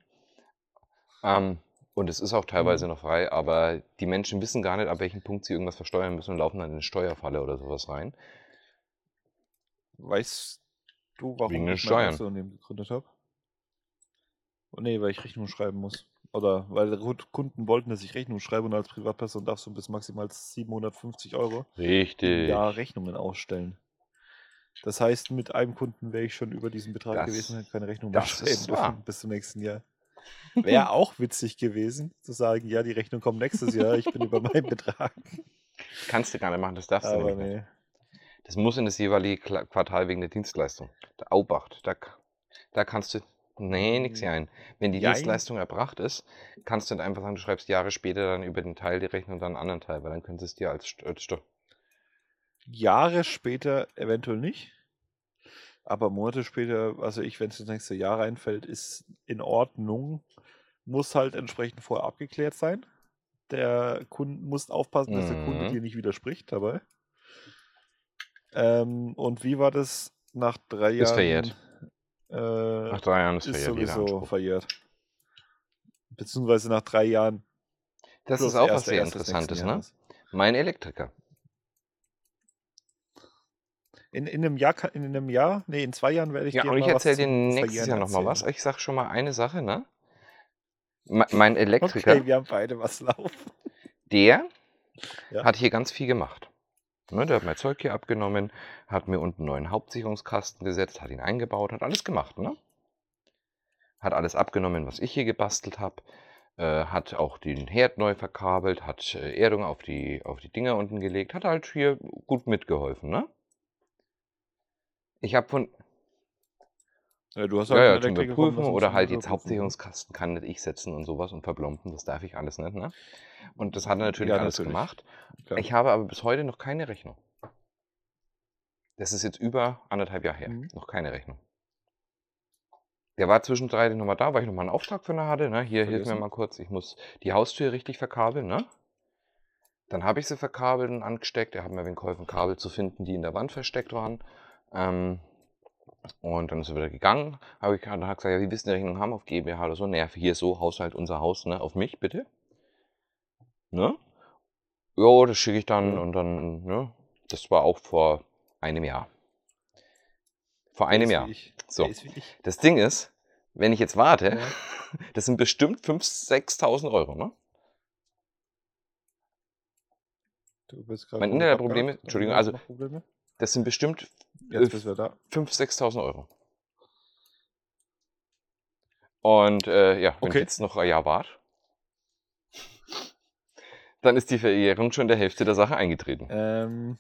Ähm, und es ist auch teilweise Mhm. noch frei, aber die Menschen wissen gar nicht, ab welchem Punkt sie irgendwas versteuern müssen und laufen dann in eine Steuerfalle oder sowas rein. Weißt du, warum Wegen ich mein. Einzelunternehmen gegründet habe? Oh, nee, weil ich Rechnung schreiben muss. Oder weil Kunden wollten, dass ich Rechnung schreibe und als Privatperson darfst du bis maximal 750 Euro im Richtig. Jahr Rechnungen ausstellen. Das heißt, mit einem Kunden wäre ich schon über diesen Betrag Das- gewesen, hätte keine Rechnung mehr schreiben dürfen bis zum nächsten Jahr. Wäre *laughs* auch witzig gewesen, zu sagen, ja, die Rechnung kommt nächstes Jahr, ich bin über meinen Betrag. *laughs* Kannst du gar nicht machen, das darfst du Aber nämlich nicht. nee. Das muss in das jeweilige Quartal wegen der Dienstleistung. Der Aubacht, da, da kannst du. Nee, nix Hm. ein. Wenn die Jein. Dienstleistung erbracht ist, kannst du nicht einfach sagen, du schreibst Jahre später dann über den Teil die Rechnung und dann einen anderen Teil, weil dann können sie es dir als, als Jahre später eventuell nicht. Aber Monate später, also ich, wenn es ins nächste Jahr reinfällt, ist in Ordnung. Muss halt entsprechend vorher abgeklärt sein. Der Kunde muss aufpassen, dass der Kunde Mhm. dir nicht widerspricht dabei. Ähm, und wie war das nach drei Ist Jahren? verjährt. Äh, Nach drei Jahren ist, ist verjährt sowieso verjährt. Beziehungsweise nach drei Jahren. Das ist auch was sehr Interessantes, ne? Mein Elektriker. In, in einem Jahr, in einem Jahr, nee, in zwei Jahren werde ich Ja, dir und ich erzähle dir nächstes Jahr nochmal was. Ich sag schon mal eine Sache, ne? Me- Mein Elektriker, Okay, wir haben beide was laufen. der Ja. hat hier ganz viel gemacht. Ne, der hat mein Zeug hier abgenommen, hat mir unten einen neuen Hauptsicherungskasten gesetzt, hat ihn eingebaut, hat alles gemacht, ne? Hat alles abgenommen, was ich hier gebastelt habe. Äh, hat auch den Herd neu verkabelt, hat äh, Erdung auf die, auf die Dinger unten gelegt, hat halt hier gut mitgeholfen, ne? Ich habe von, Ja, du hast ja, halt ja, zum Elektriker lassen, oder halt jetzt? Hauptsicherungskasten kann nicht ich setzen und sowas und verblomben, das darf ich alles nicht, ne? Und das hat er natürlich Ja, alles natürlich. gemacht. Klar. Ich habe aber bis heute noch keine Rechnung. Das ist jetzt über anderthalb Jahre her. Mhm. Noch keine Rechnung. Der war zwischendrin nochmal da, weil ich nochmal einen Auftrag für ihn hatte. Ne? Hier, hilf mir mal kurz. Ich muss die Haustür richtig verkabeln. Ne? Dann habe ich sie verkabelt und angesteckt. Er hat mir wen geholfen, Kabel zu finden, die in der Wand versteckt waren. Ähm, und dann ist er wieder gegangen. Habe ich dann hat gesagt, ja, wie wissen die Rechnung haben auf GmbH oder so? Naja, hier so, Haushalt, unser Haus, ne? Auf mich, bitte. Ne? Jo, das schicke ich dann Ja. und dann, ne? Das war auch vor einem Jahr. Vor einem ist Jahr. So. Ist. Das Ding ist, wenn ich jetzt warte, Ja. *laughs* das sind bestimmt 5.000, 6.000 Euro, ne? Du bist gerade Mein gut Internet abgehakt. Probleme- Haben Entschuldigung, also-? Das sind bestimmt Jetzt äh, bist du da. 5.000, 6.000 Euro. Und äh, ja, wenn Okay. ich jetzt noch ein Jahr warte, dann ist die Verjährung schon der Hälfte der Sache eingetreten. Ähm,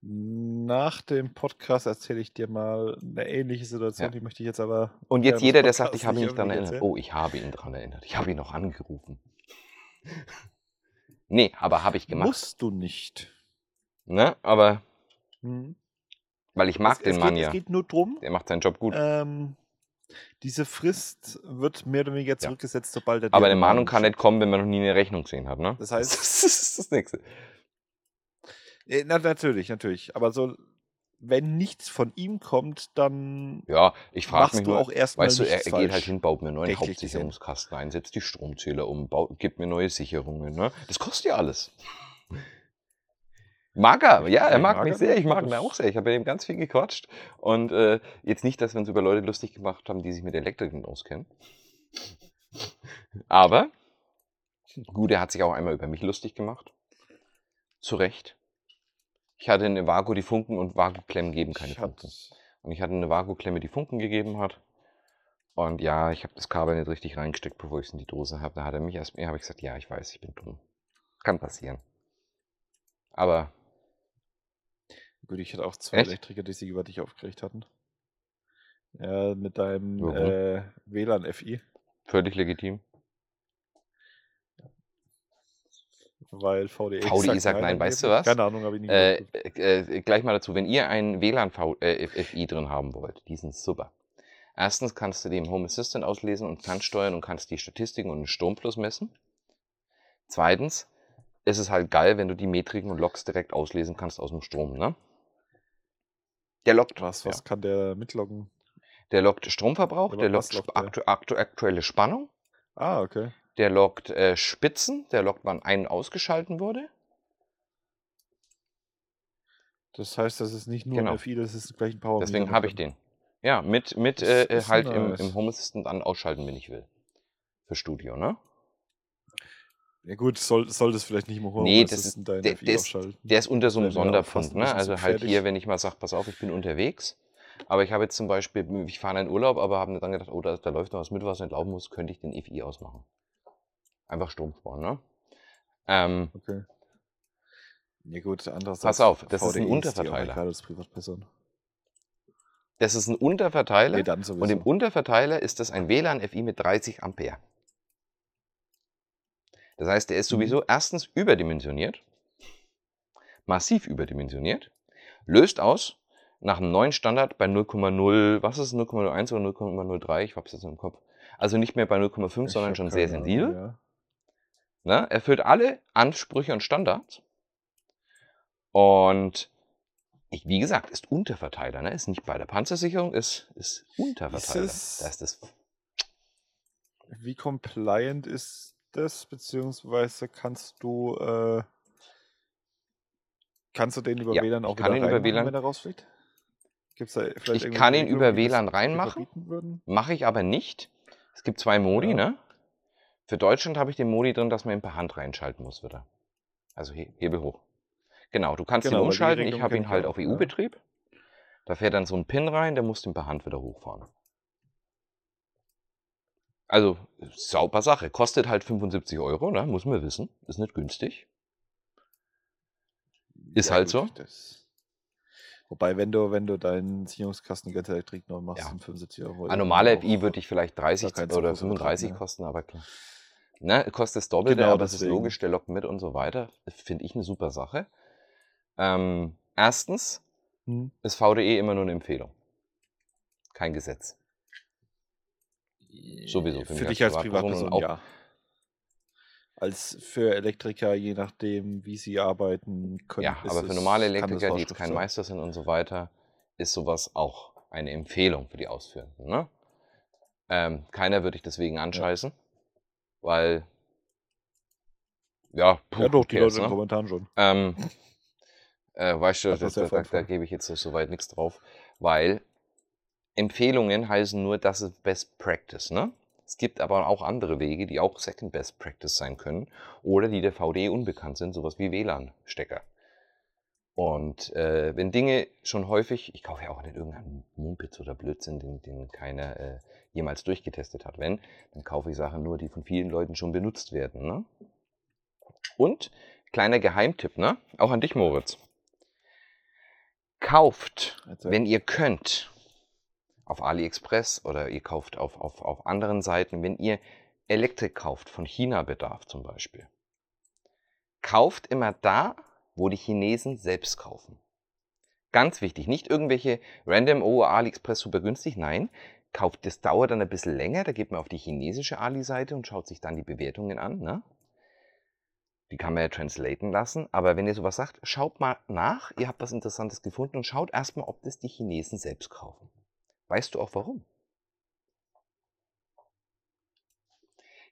nach dem Podcast erzähle ich dir mal eine ähnliche Situation, Ja. die möchte ich jetzt aber. Und jetzt jeder, der sagt, ich habe ihn nicht nicht daran erinnert. Oh, ich habe ihn daran erinnert. Ich habe ihn noch angerufen. *laughs* nee, aber habe ich gemacht. Musst du nicht. Ne? Aber, Hm. weil ich mag es, den es Mann geht, ja. Es geht nur drum. Der macht seinen Job gut. Ähm, diese Frist wird mehr oder weniger zurückgesetzt, sobald er Aber eine Mahnung kann nicht kommen, wenn man noch nie eine Rechnung gesehen hat, ne? Das heißt- *laughs* das ist das Nächste. Äh, Na, natürlich, natürlich. Aber so, wenn nichts von ihm kommt, dann Ja, ich frage mich du nur, auch erstmal weißt du, er, er geht halt hin, baut mir einen neuen. Hauptsicherungskasten ein, setzt die Stromzähler um, baut, gibt mir neue Sicherungen, ne? Das kostet ja alles. Mag er, ja, er mag mag mich er. sehr, ich mag ihn auch sehr. Ich habe mit ihm ganz viel gequatscht. Und äh, jetzt nicht, dass wir uns über Leute lustig gemacht haben, die sich mit Elektrikern auskennen. Aber, gut, er hat sich auch einmal über mich lustig gemacht. Zu Recht. Ich hatte eine Vago, die Funken und Vago-Klemmen geben keine Ich Funken. Und ich hatte eine Vago-Klemme, die Funken gegeben hat. Und ja, ich habe das Kabel nicht richtig reingesteckt, bevor ich es in die Dose habe. Da hat er mich erst, habe ich gesagt, ja, ich weiß, ich bin dumm. Kann passieren. Aber Gut, ich hatte auch zwei Echt? Elektriker, die sich über dich aufgeregt hatten. Ja, mit deinem Warum? äh, WLAN-FI, völlig legitim. weil VDI, VDI sagt nein, weißt du was? Keine Ahnung, habe ich nicht Äh, überprüft. äh, gleich mal dazu, wenn ihr einen WLAN-FI drin haben wollt, die sind super. Erstens kannst du im Home Assistant auslesen und kannst steuern und kannst die Statistiken und den Stromfluss messen. Zweitens ist es halt geil, wenn du die Metriken und Logs direkt auslesen kannst aus dem Strom, ne? Der loggt, Was, ja. was kann der mitloggen? der loggt Stromverbrauch, der was loggt loggt der? aktu aktu aktuelle Spannung, Ah, okay. der loggt äh, Spitzen, der loggt, wann ein- und ausgeschalten wurde. Das heißt, das ist nicht nur Genau. ein FI, das ist gleich ein Power. Deswegen habe ich den. Ja, mit, mit äh, halt im, im Home Assistant an ausschalten, wenn ich will. Für Studio, ne? Ja gut, soll, soll das vielleicht nicht im Home Nee, das ist- dein der- FI der ist-. Der ist unter so einem Sonderpunkt, ne? Also halt hier, wenn ich mal sage, pass auf, ich bin unterwegs. Aber ich habe jetzt zum Beispiel, ich fahre in einen Urlaub, aber habe dann gedacht, oh, da, da läuft noch was mit, was nicht laufen muss, könnte ich den FI ausmachen. Einfach Strom sparen, ne? Ähm, Okay. Ja gut, andererseits. Pass auf, das ist ein Unterverteiler. als Privatperson. das ist ein Unterverteiler. Nee. Und im Unterverteiler ist das ein WLAN-FI mit 30 Ampere. Das heißt, der ist Mhm. sowieso erstens überdimensioniert, massiv überdimensioniert, löst aus, nach dem neuen Standard bei 0,0, was ist 0,01 oder 0,03? Ich habe es jetzt im Kopf. Also nicht mehr bei 0,5, Ich sondern schon sehr Ahnung, sensibel. ja. Ne? Erfüllt alle Ansprüche und Standards. Und ich, wie gesagt, ist Unterverteiler. Ne? Ist nicht bei der Panzersicherung, ist, ist Unterverteiler. es- da ist das Wie compliant ist das, beziehungsweise kannst du äh, kannst du den über Ja, WLAN auch wieder reinmachen, WLAN wenn er rausfliegt? Gibt's da vielleicht Ich kann ihn über WLAN reinmachen. Mache ich aber nicht. Es gibt zwei Modi, Ja. ne? Für Deutschland habe ich den Modi drin, dass man ihn per Hand reinschalten muss wieder. Also he Hebel hoch. Genau, du kannst Genau, ihn umschalten. Ich habe ihn halt auf ja. EU-Betrieb. Da fährt dann so ein Pin rein, der muss den per Hand wieder hochfahren. Also, sauber Sache. Kostet halt 75 Euro, ne? muss man wissen. Ist nicht günstig. Ist halt so. das- Wobei, wenn du, wenn du deinen Sicherungskasten Get Elektrik neu machst, Ja. sind 75 Euro. Ein immer normaler noch- FI würde ich vielleicht 30 kein oder zu großer Betrag 35 mehr. kosten, aber klar. Ne, kostet das Doppelte, Genau aber es ist logisch, der lockt mit und so weiter. Finde ich eine super Sache. Ähm, erstens Hm. ist VDE immer nur eine Empfehlung. Kein Gesetz. Sowieso, für Für, mich dich als Privatperson auch. ja. Als für Elektriker, je nachdem, wie sie arbeiten können. Ja, aber für normale Elektriker, die jetzt kein. Meister sind und so weiter, ist sowas auch eine Empfehlung für die Ausführenden. Ne? Ähm, keiner würde ich deswegen anscheißen, weil ja, puh, Ja, doch, die Leute in den ne? Kommentaren schon. Ähm, äh, weißt du, das, das ja da, da, da gebe ich jetzt so, soweit nichts drauf, weil Empfehlungen heißen nur, das ist Best Practice. Ne? Es gibt aber auch andere Wege, die auch Second Best Practice sein können oder die der VDE unbekannt sind, sowas wie WLAN-Stecker. Und äh, wenn Dinge schon häufig, ich kaufe ja auch nicht irgendeinen Mumpitz oder Blödsinn, den, den keiner äh, jemals durchgetestet hat. Wenn, dann kaufe ich Sachen nur, die von vielen Leuten schon benutzt werden. Ne? Und kleiner Geheimtipp, ne? Auch an dich, Moritz. Kauft, wenn ihr könnt, auf AliExpress oder ihr kauft auf, auf, auf anderen Seiten, wenn ihr Elektrik kauft, von China-Bedarf zum Beispiel, kauft immer da, wo die Chinesen selbst kaufen. Ganz wichtig, nicht irgendwelche random, oh, AliExpress super günstig, nein, kauft, das dauert dann ein bisschen länger, da geht man auf die chinesische Ali-Seite und schaut sich dann die Bewertungen an, ne? Die kann man ja translaten lassen, aber wenn ihr sowas sagt, schaut mal nach, ihr habt was Interessantes gefunden und schaut erstmal, ob das die Chinesen selbst kaufen. Weißt du auch warum?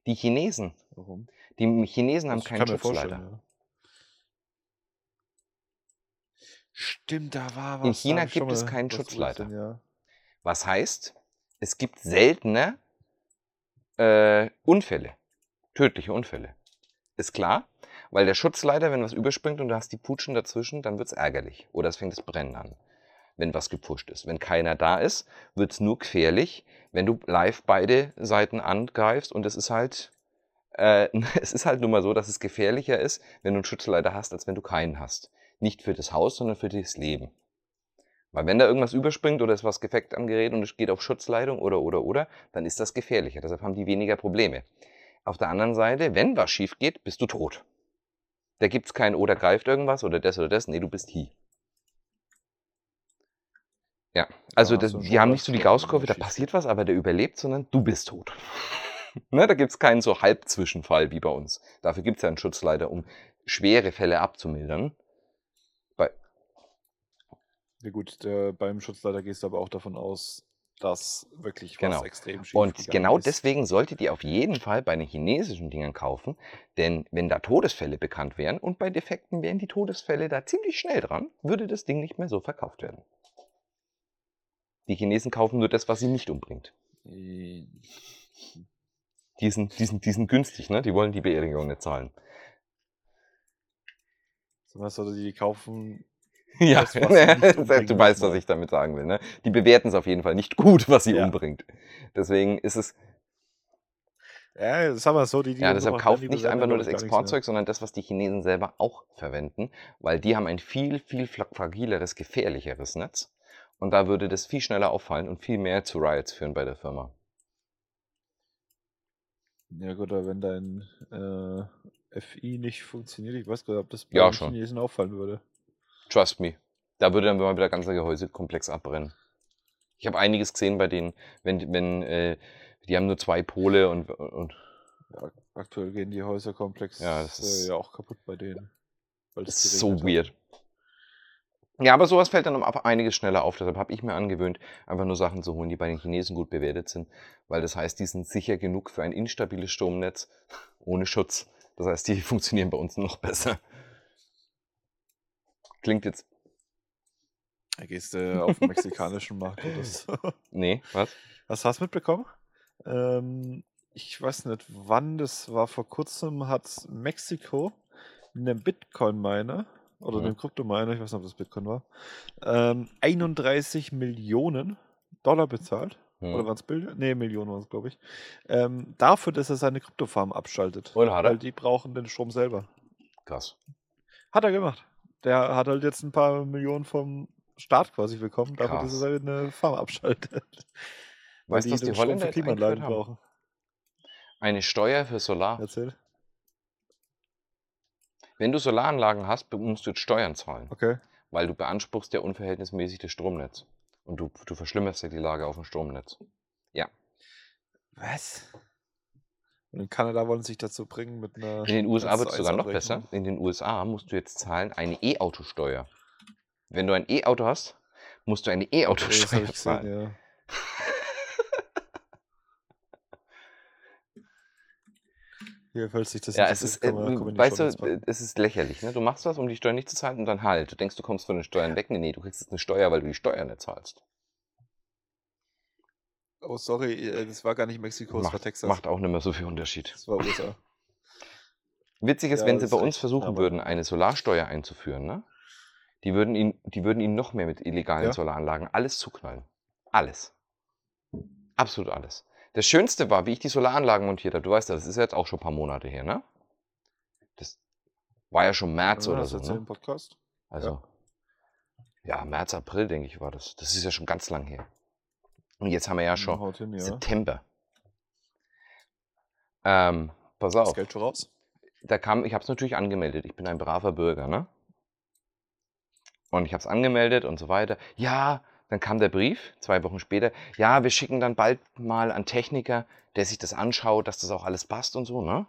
Die Chinesen, Warum? die Chinesen haben keinen Schutzleiter. ja. Stimmt, da war was. In China gibt es keinen Schutzleiter. gelesen, Ja. Was heißt, es gibt seltener äh, Unfälle, tödliche Unfälle. Ist klar, weil der Schutzleiter, wenn was überspringt und du hast die Putschen dazwischen, dann wird es ärgerlich oder es fängt das Brennen an, wenn was gepusht ist. Wenn keiner da ist, wird es nur gefährlich, wenn du live beide Seiten angreifst und es ist halt, äh, *laughs* es ist halt nun mal so, dass es gefährlicher ist, wenn du einen Schutzleiter hast, als wenn du keinen hast. Nicht für das Haus, sondern für das Leben. Weil wenn da irgendwas überspringt oder ist was gefeckt am Gerät und es geht auf Schutzleitung oder oder oder, dann ist das gefährlicher. Deshalb haben die weniger Probleme. Auf der anderen Seite, wenn was schief geht, bist du tot. Da gibt es kein oder greift irgendwas oder das oder das. Nee, du bist hier. Ja, also hast das, du die haben nicht so die Gaußkurve, da passiert was, aber der überlebt, sondern du bist tot. *laughs* ne, da gibt es keinen so Halbzwischenfall wie bei uns. Dafür gibt es ja einen Schutzleiter, um schwere Fälle abzumildern. Bei, Ja gut, der, beim Schutzleiter gehst du aber auch davon aus, dass wirklich was Genau. extrem schief Und genau ist. deswegen solltet ihr auf jeden Fall bei den chinesischen Dingern kaufen, denn wenn da Todesfälle bekannt wären und bei Defekten wären die Todesfälle da ziemlich schnell dran, würde das Ding nicht mehr so verkauft werden. Die Chinesen kaufen nur das, was sie nicht umbringt. Äh, Die sind, die sind, die sind günstig, ne? Die wollen die Beerdigung nicht zahlen. Mal, sollte die kaufen. *laughs* Ja, Das, was *laughs* umbringen du weißt, was ich damit sagen will. Ne? Die bewerten es auf jeden Fall nicht gut, was sie Ja. umbringt. Deswegen ist es, Ja, sag mal so, die, die Ja, deshalb kauft nicht einfach nur das. Exportzeug, sondern das, was die Chinesen selber auch verwenden, weil die haben ein viel, viel fra- fragileres, gefährlicheres Netz. Und da würde das viel schneller auffallen und viel mehr zu Riots führen bei der Firma. Ja gut, aber wenn dein äh, FI nicht funktioniert, ich weiß gar nicht, ob das bei Ja, den. Chinesen auffallen würde. Trust me. Da würde dann mal wieder ganzer Gehäusekomplex abbrennen. Ich habe einiges gesehen bei denen, wenn, wenn äh, die haben nur zwei Pole und, und Ja, aktuell gehen die Häuserkomplexe Ja, das ist- äh, ja auch kaputt bei denen. Weil das ist so hat. weird. Ja, aber sowas fällt dann um ab- einiges schneller auf. Deshalb habe ich mir angewöhnt, einfach nur Sachen zu holen, die bei den Chinesen gut bewertet sind. Weil das heißt, die sind sicher genug für ein instabiles Stromnetz *laughs* ohne Schutz. Das heißt, die *laughs* funktionieren bei uns noch besser. Klingt jetzt. Da gehst du auf den mexikanischen Markt oder so. *laughs* Nee, was? Was hast du mitbekommen? Ähm, ich weiß nicht, wann das war. Vor kurzem hat Mexiko einem Bitcoin-Miner oder Mhm. einem Kryptominer, ich weiß nicht, ob das Bitcoin war, ähm, 31 Millionen Dollar bezahlt. Oder Hm. waren es Bilder? Nee, Millionen waren es, glaube ich. Ähm, dafür, dass er seine Kryptofarm abschaltet. Und hat er? Weil die brauchen den Strom selber. Krass. Hat er gemacht. Der hat halt jetzt ein paar Millionen vom Staat quasi bekommen, dafür, dass Krass. er seine Farm abschaltet. Weißt du, was die Strom Holländer für Klimaanlagen brauchen. Eine Steuer für Solar. Erzähl. Wenn du Solaranlagen hast, musst du jetzt Steuern zahlen. Okay. Weil du beanspruchst ja unverhältnismäßig das Stromnetz. Und du, du verschlimmerst ja die Lage auf dem Stromnetz. Was? Und in Kanada wollen sie sich dazu bringen mit einer. In den USA wird es sogar noch 1:1 besser. In den USA musst du jetzt zahlen eine E-Auto-Steuer. Wenn du ein E-Auto hast, musst du eine E-Auto-Steuer zahlen. ja. Hier, falls sich das Ja, es ist, äh, kann man- kann man die weißt du, äh, es ist lächerlich. Ne? Du machst was, um die Steuern nicht zu zahlen und dann halt. Du denkst, du kommst von den Steuern weg. Nee, nee, du kriegst jetzt eine Steuer, weil du die Steuern nicht zahlst. Oh, sorry, äh, das war gar nicht Mexiko, es war Macht, Texas. macht auch nicht mehr so viel Unterschied. Das war USA. Witzig ist, Ja, wenn sie das bei uns versuchen aber- würden, eine Solarsteuer einzuführen, ne? die, würden ihn, die würden ihnen noch mehr mit illegalen Ja. Solaranlagen alles zuknallen. Alles. Absolut alles. Das Schönste war, wie ich die Solaranlagen montiert habe. Du weißt ja, das ist ja jetzt auch schon ein paar Monate her, ne? Das war ja schon März Ja, oder so, ne? Podcast? Also, ja. März, April, denke ich, war das. Das ist ja schon ganz lang her. Und jetzt haben wir ja schon Haut hin, ja. September. Ähm, pass Das auf. Geld schon raus? da kam, ich habe es natürlich angemeldet. Ich bin ein braver Bürger, ne? Und ich habe es angemeldet und so weiter. Ja, dann kam der Brief, zwei Wochen später. Ja, wir schicken dann bald mal einen Techniker, der sich das anschaut, dass das auch alles passt und so, ne?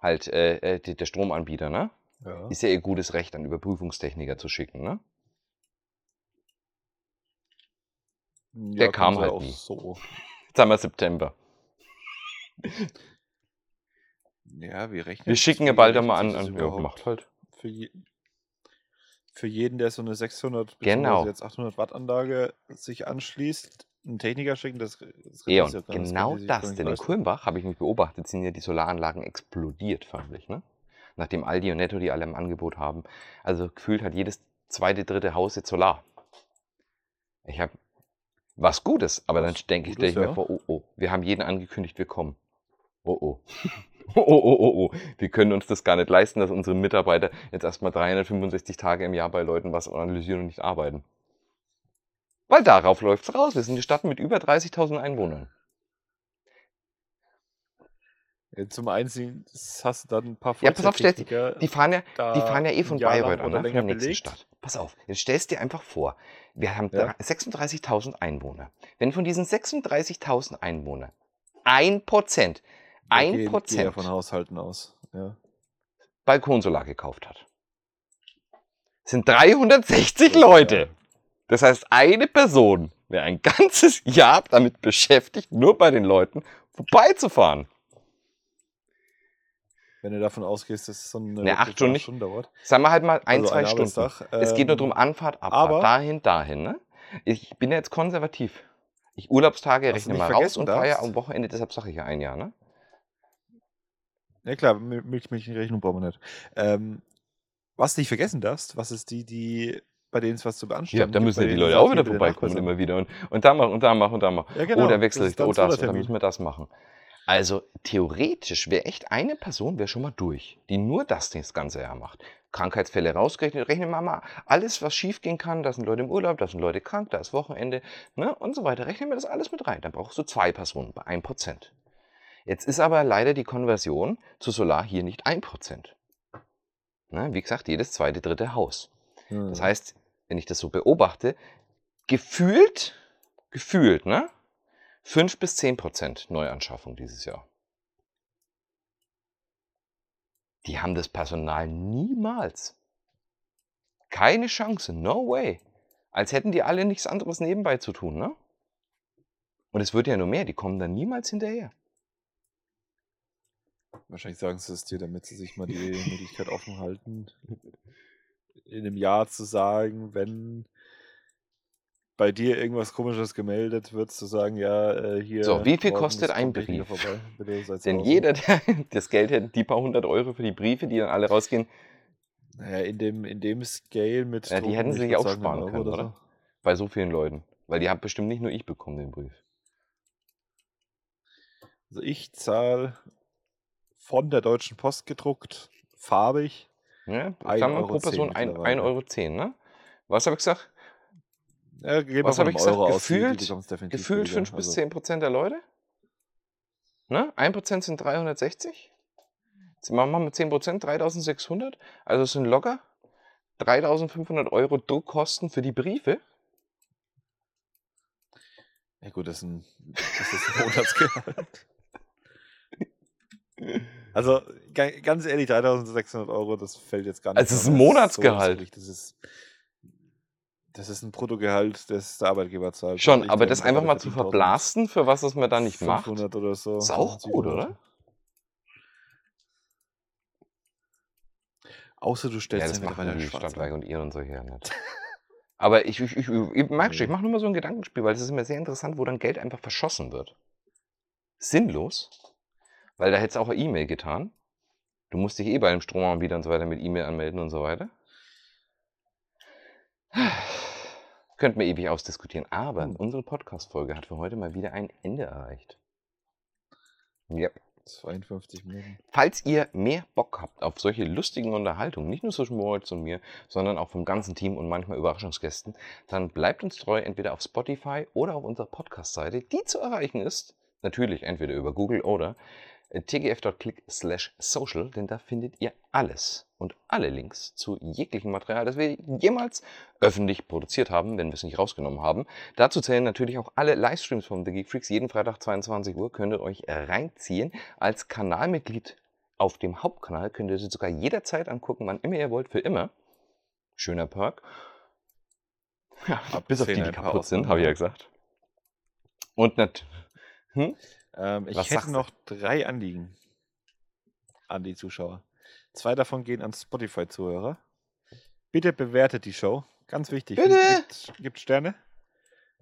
Halt, äh, äh, der Stromanbieter, ne? Ja. Ist ja ihr gutes Recht, einen Überprüfungstechniker zu schicken, ne? ja kam können sie halt auch nie. so. Jetzt haben wir September. Ja, wir rechnen. Wir schicken ja bald einmal an. an ja, macht halt. Für, je, für jeden, der so eine 600 Genau. jetzt 800 Watt Anlage sich anschließt, einen Techniker schicken, das, das rentiert Ja, genau das, nicht denn in. Kulmbach, habe ich mich beobachtet, sind ja die Solaranlagen explodiert förmlich, ne? Nachdem Aldi und Netto die alle im Angebot haben. Also gefühlt hat jedes zweite, dritte Haus jetzt Solar. Ich habe was Gutes, aber dann Was denke ich, Gutes, stell ich mir ja. vor, oh, oh, wir haben jeden angekündigt, wir kommen. Oh, oh. *laughs* Oh, oh, oh, oh, oh. Wir können uns das gar nicht leisten, dass unsere Mitarbeiter jetzt erstmal 365 Tage im Jahr bei Leuten was analysieren und nicht arbeiten. Weil darauf läuft's raus. Wir sind eine Stadt mit über 30.000 Einwohnern. Zum einen hast du dann ein paar Ja, pass auf, stell- Vollzeittechniker, Die fahren ja, die fahren ja eh von Bayreuth an, oder von der nächsten belegt. Stadt. Pass auf, jetzt stellst dir einfach vor, wir haben Ja. 36.000 Einwohner. Wenn von diesen 36.000 Einwohnern ein Prozent, ein ja Prozent von Haushalten aus. Ja. Balkonsolar gekauft hat, sind 360 Ja. Leute. Das heißt, eine Person wäre ein *laughs* ganzes Jahr damit beschäftigt, nur bei den Leuten vorbeizufahren. Wenn du davon ausgehst, dass es so eine Ne, acht Stunden. Stunden dauert. Sagen wir halt mal ein, Also zwei ein Stunden. Arbeitstag, es geht nur ähm, darum, Anfahrt, Abfahrt, aber- dahin, dahin. Ne? Ich bin ja jetzt konservativ. Ich Urlaubstage rechne mal raus und darfst- am Wochenende, deshalb sage ich ja ein Jahr. Ne? Ja klar, Mil- Milch, Milchenrechnung brauchen wir nicht. Ähm, was du nicht vergessen darfst, was ist die, die bei denen es was zu beanstanden Ja, da gibt, müssen ja die Leute auch wieder vorbeikommen immer wieder. Und, und da machen und da machen und da machen. Ja, genau. da ich, dann oh das, oder Zollertermin. müssen wir das machen. Also theoretisch wäre echt eine Person wäre schon mal durch, die nur das das ganze Jahr macht. Krankheitsfälle rausgerechnet, rechnen wir mal alles, was schief gehen kann. Da sind Leute im Urlaub, da sind Leute krank, da ist Wochenende ne, und so weiter. Rechnen wir das alles mit rein. Dann brauchst du zwei Personen bei 1%. Jetzt ist aber leider die Konversion zu Solar hier nicht 1%. Ne, wie gesagt, jedes zweite, dritte Haus. Hm. Das heißt, wenn ich das so beobachte, gefühlt, gefühlt, ne? 5 bis 10 Prozent Neuanschaffung dieses Jahr. Die haben das Personal niemals. Keine Chance, no way. Als hätten die alle nichts anderes nebenbei zu tun, ne? Und es wird ja nur mehr, die kommen dann niemals hinterher. Wahrscheinlich sagen sie es dir, damit sie sich mal die *laughs* Möglichkeit offen halten, in einem Jahr zu sagen, wenn bei dir irgendwas Komisches gemeldet wird, zu sagen, ja, äh, hier. So, wie viel kostet ein Brief? Bitte Denn jeder, der *laughs* das Geld hätte, die paar hundert Euro für die Briefe, die dann alle rausgehen, Naja, in dem, in dem Scale mit. Ja, die hätten sie ich sich auch sagen, sparen können, Euro oder? bei so vielen Leuten. Weil die haben bestimmt nicht nur ich bekommen, den Brief. Also ich zahle von der Deutschen Post gedruckt, farbig. Ja, Ein sagen wir Euro pro Person zehn 1,10 mittlerweile. Euro, zehn, ne? Was habe ich gesagt? Ja, Was habe ich gesagt? Euro Gefühlt, gefühlt billiger. 5 bis Also, 10 Prozent der Leute? Ne? 1 Prozent sind 360. Jetzt machen wir mal 10 Prozent, 3600. Also es sind locker 3500 Euro Druckkosten für die Briefe. Ja gut, das ist ein, das ist ein Monatsgehalt. *laughs* Also ga- ganz ehrlich, 3600 Euro, das fällt jetzt gar nicht. Also es ist ein das Monatsgehalt. Das, ist, das ist ein Bruttogehalt, das der Arbeitgeber zahlt. Schon, aber das einfach mal zu 1000, verblasten, für was es man da nicht macht. 500 oder so. Ist auch gut, 1700. oder? Außer du Ja, stellst das ja machen mittlerweile die an. und ihr und so her nicht. *laughs* Aber ich, ich, ich, ich merke schon, ich mache nur mal so ein Gedankenspiel, weil es ist immer sehr interessant, wo dann Geld einfach verschossen wird. Sinnlos, weil da hätte es auch eine E-Mail getan. Du musst dich eh bei dem Stromanbieter und so weiter mit E-Mail anmelden und so weiter. Könnten wir ewig ausdiskutieren, aber Hm. unsere Podcast-Folge hat für heute mal wieder ein Ende erreicht. Ja. 52 Minuten. Falls ihr mehr Bock habt auf solche lustigen Unterhaltungen, nicht nur zwischen Moritz und mir, sondern auch vom ganzen Team und manchmal Überraschungsgästen, dann bleibt uns treu entweder auf Spotify oder auf unserer Podcast-Seite, die zu erreichen ist, natürlich entweder über Google oder tgf.click slash social, denn da findet ihr alles und alle Links zu jeglichem Material, das wir jemals öffentlich produziert haben, wenn wir es nicht rausgenommen haben. Dazu zählen natürlich auch alle Livestreams von The Geek Freaks. Jeden Freitag 22 Uhr könnt ihr euch reinziehen. Als Kanalmitglied auf dem Hauptkanal könnt ihr sie sogar jederzeit angucken, wann immer ihr wollt, für immer. Schöner Perk. Ja, bis auf die, die kaputt sind, habe ich ja gesagt. Und nat hm? Ähm, ich Was hätte du? noch drei Anliegen an die Zuschauer. Zwei davon gehen an Spotify-Zuhörer. Bitte bewertet die Show. Ganz wichtig. Bitte! Gibt, gibt Sterne.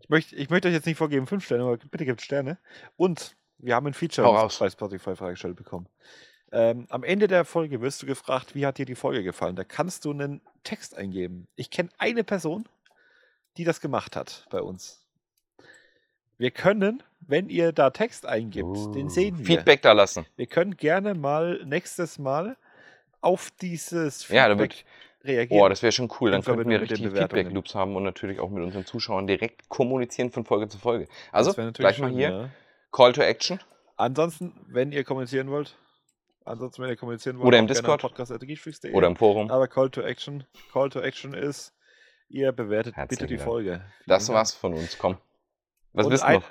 Ich möchte, ich möchte euch jetzt nicht vorgeben, fünf Sterne, aber bitte gibt Sterne. Und wir haben ein Feature bei Spotify freigestellt bekommen. Ähm, am Ende der Folge wirst du gefragt, wie hat dir die Folge gefallen? Da kannst du einen Text eingeben. Ich kenne eine Person, die das gemacht hat bei uns. Wir können, wenn ihr da Text eingibt, den sehen wir. Feedback da lassen. Wir können gerne mal nächstes Mal auf dieses Ja, da Feedback wird, reagieren. oh, das wäre schon cool. Dann könnten wir Verbindung mit den richtig. Feedback-Loops haben und natürlich auch mit unseren Zuschauern direkt kommunizieren von Folge zu Folge. Also, gleich mal schön, hier, ja. Call to Action. Ansonsten, wenn ihr kommunizieren wollt, ansonsten, wenn ihr kommunizieren wollt, Oder im Discord. Oder im Forum. Aber Call to Action, Call to Action ist, ihr bewertet Herzlichen bitte die Dank. Folge. Vielen Das Dank. war's von uns. Komm. Was Und bist du ein, noch?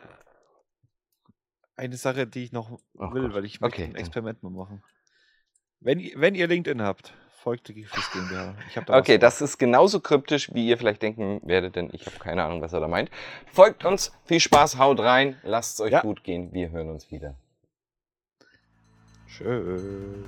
Eine Sache, die ich noch Oh will, Gott. weil ich möchte Okay, ein. Experiment mal machen. Wenn, ihr- wenn ihr LinkedIn habt, folgt der Geekfreaks GmbH. Da Okay, das ist genauso kryptisch, wie ihr vielleicht denken werdet, denn ich habe keine Ahnung, was er da meint. Folgt uns, viel Spaß, haut rein, lasst es euch Ja. gut gehen. Wir hören uns wieder. Tschüss.